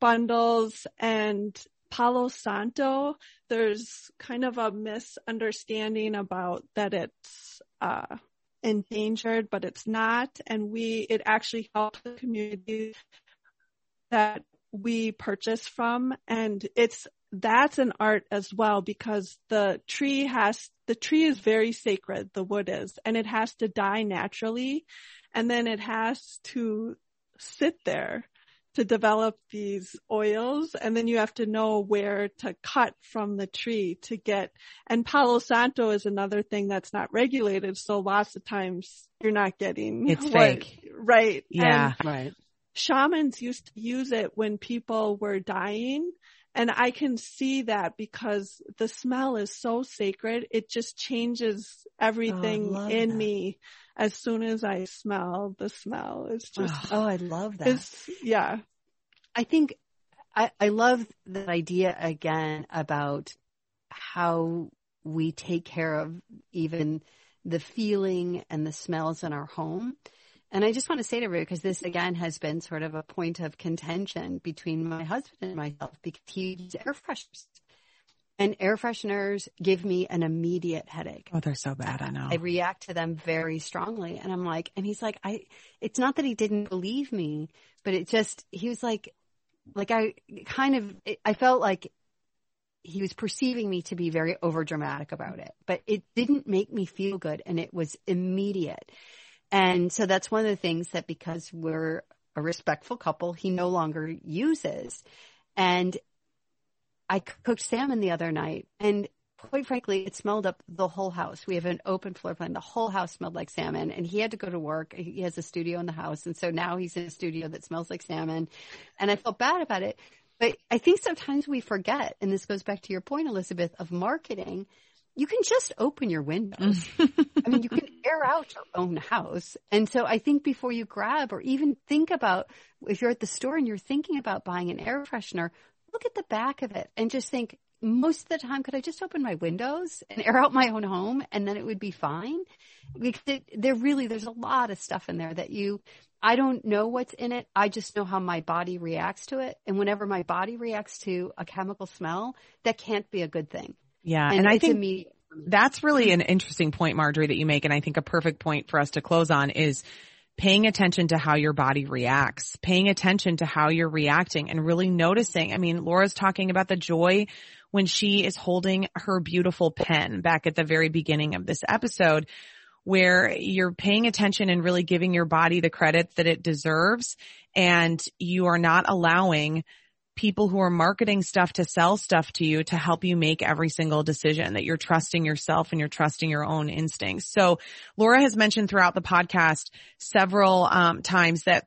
[SPEAKER 3] bundles and Palo Santo. There's kind of a misunderstanding about that it's, uh, endangered, but it's not. And we, it actually helps the community that we purchase from. And it's, that's an art as well because the tree has, the tree is very sacred, the wood is, and it has to die naturally. And then it has to sit there to develop these oils and then you have to know where to cut from the tree to get and palo santo is another thing that's not regulated so lots of times you're not getting
[SPEAKER 1] it's what, fake.
[SPEAKER 3] Right
[SPEAKER 1] yeah.
[SPEAKER 2] And right.
[SPEAKER 3] shamans used to use it when people were dying and I can see that because the smell is so sacred. It just changes oh, everything oh, in that. me as soon as I smell the smell. It's just,
[SPEAKER 2] oh, I love that.
[SPEAKER 3] yeah.
[SPEAKER 2] I think I, I love the idea again about how we take care of even the feeling and the smells in our home. And I just want to say to everybody, because this again has been sort of a point of contention between my husband and myself because he uses air fresheners. And air fresheners give me an immediate headache.
[SPEAKER 1] Oh, they're so bad. I know.
[SPEAKER 2] I react to them very strongly. And I'm like, and he's like, I, it's not that he didn't believe me, but it just, he was like, like I kind of, I felt like he was perceiving me to be very over dramatic about it, but it didn't make me feel good and it was immediate. And so that's one of the things that because we're a respectful couple, he no longer uses. And I cooked salmon the other night and quite frankly, it smelled up the whole house. We have an open floor plan. The whole house smelled like salmon and he had to go to work. He has a studio in the house. And so now he's in a studio that smells like salmon and I felt bad about it. But I think sometimes we forget, and this goes back to your point, Elizabeth, of marketing you can just open your windows. Mm. I mean, you can air out your own house. And so I think before you grab or even think about, if you're at the store and you're thinking about buying an air freshener, look at the back of it and just think, most of the time, could I just open my windows and air out my own home and then it would be fine? Because it, there really, there's a lot of stuff in there that you, I don't know what's in it. I just know how my body reacts to it. And whenever my body reacts to a chemical smell, that can't be a good thing.
[SPEAKER 1] Yeah. And, and I think that's really an interesting point, Marjorie, that you make. And I think a perfect point for us to close on is paying attention to how your body reacts, paying attention to how you're reacting and really noticing. I mean, Laura's talking about the joy when she is holding her beautiful pen back at the very beginning of this episode where you're paying attention and really giving your body the credit that it deserves and you are not allowing people who are marketing stuff to sell stuff to you to help you make every single decision that you're trusting yourself and you're trusting your own instincts. So Laura has mentioned throughout the podcast several um, times that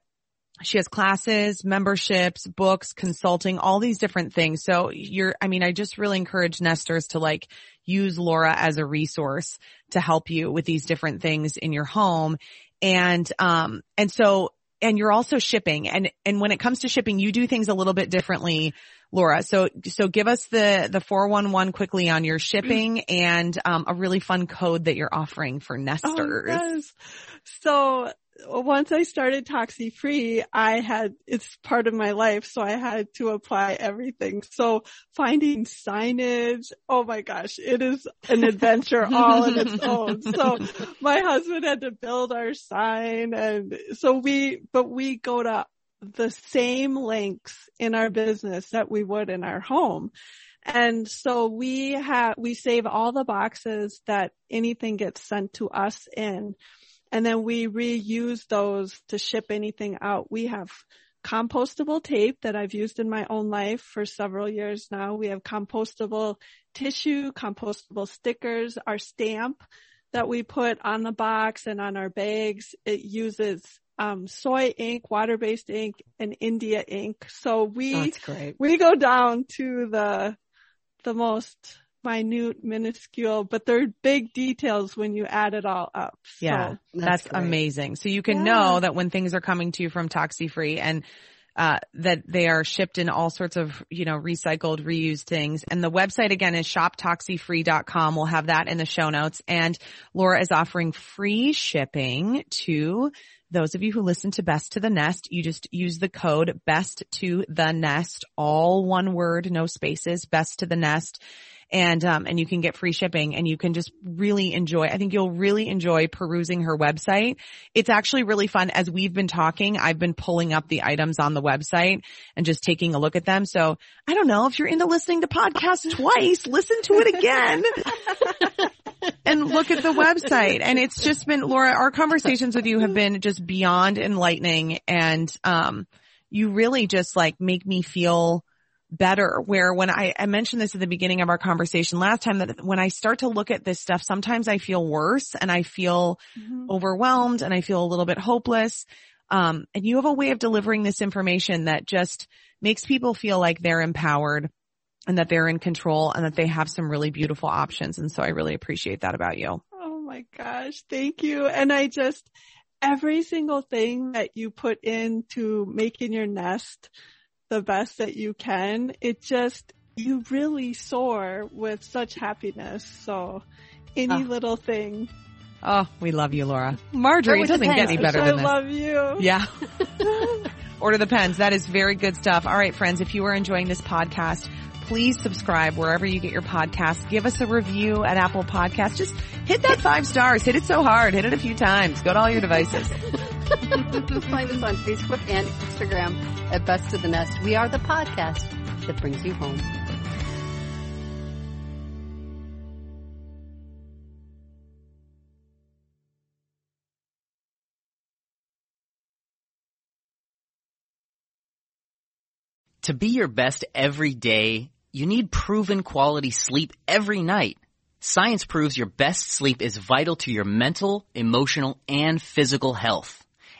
[SPEAKER 1] she has classes, memberships, books, consulting, all these different things. So you're, I mean, I just really encourage nesters to like use Laura as a resource to help you with these different things in your home. And, um, and so and you're also shipping and, and when it comes to shipping, you do things a little bit differently, Laura. So, so give us the, the 411 quickly on your shipping *clears throat* and, um, a really fun code that you're offering for nesters.
[SPEAKER 3] Oh, yes. So once I started ToxyFree, I had, it's part of my life, so I had to apply everything. So finding signage, oh my gosh, it is an adventure *laughs* all on its own. So my husband had to build our sign and so we, but we go to the same lengths in our business that we would in our home. And so we have, we save all the boxes that anything gets sent to us in and then we reuse those to ship anything out. We have compostable tape that I've used in my own life for several years now. We have compostable tissue, compostable stickers, our stamp that we put on the box and on our bags. It uses um, soy ink, water-based ink, and India ink. So we we go down to the the most minute, minuscule, but they're big details when you add it all up.
[SPEAKER 1] Yeah, that's, that's amazing. So you can yeah. know that when things are coming to you from ToxyFree and uh, that they are shipped in all sorts of, you know, recycled, reused things. And the website again is shoptoxyfree.com. We'll have that in the show notes. And Laura is offering free shipping to those of you who listen to Best to the Nest, you just use the code Best to the Nest, all one word, no spaces, Best to the Nest. And, um, and you can get free shipping and you can just really enjoy, I think you'll really enjoy perusing her website. It's actually really fun. As we've been talking, I've been pulling up the items on the website and just taking a look at them. So I don't know if you're into listening to podcasts *laughs* twice, listen to it again. *laughs* and look at the website. And it's just been, Laura, our conversations with you have been just beyond enlightening. And, um, you really just like make me feel better where when I, I mentioned this at the beginning of our conversation last time that when I start to look at this stuff, sometimes I feel worse and I feel mm-hmm. overwhelmed and I feel a little bit hopeless. Um, and you have a way of delivering this information that just makes people feel like they're empowered and that they're in control and that they have some really beautiful options. And so I really appreciate that about you.
[SPEAKER 3] Oh my gosh. Thank you. And I just, every single thing that you put into making your nest the best that you can, it just, you really soar with such happiness. So any oh. little thing.
[SPEAKER 1] Oh, we love you, Laura. Marjorie, it doesn't get any better than
[SPEAKER 3] this. I love you.
[SPEAKER 1] Yeah. *laughs* *laughs* Order the pens. That is very good stuff. All right, friends, if you are enjoying this podcast, please subscribe wherever you get your podcast. Give us a review at Apple Podcasts. Just hit that five stars. Hit it so hard. Hit it a few times. Go to all your devices. *laughs* *laughs*
[SPEAKER 2] Find us on Facebook and Instagram at Best of the Nest. We are the podcast that brings you home.
[SPEAKER 4] To be your best every day, you need proven quality sleep every night. Science proves your best sleep is vital to your mental, emotional, and physical health.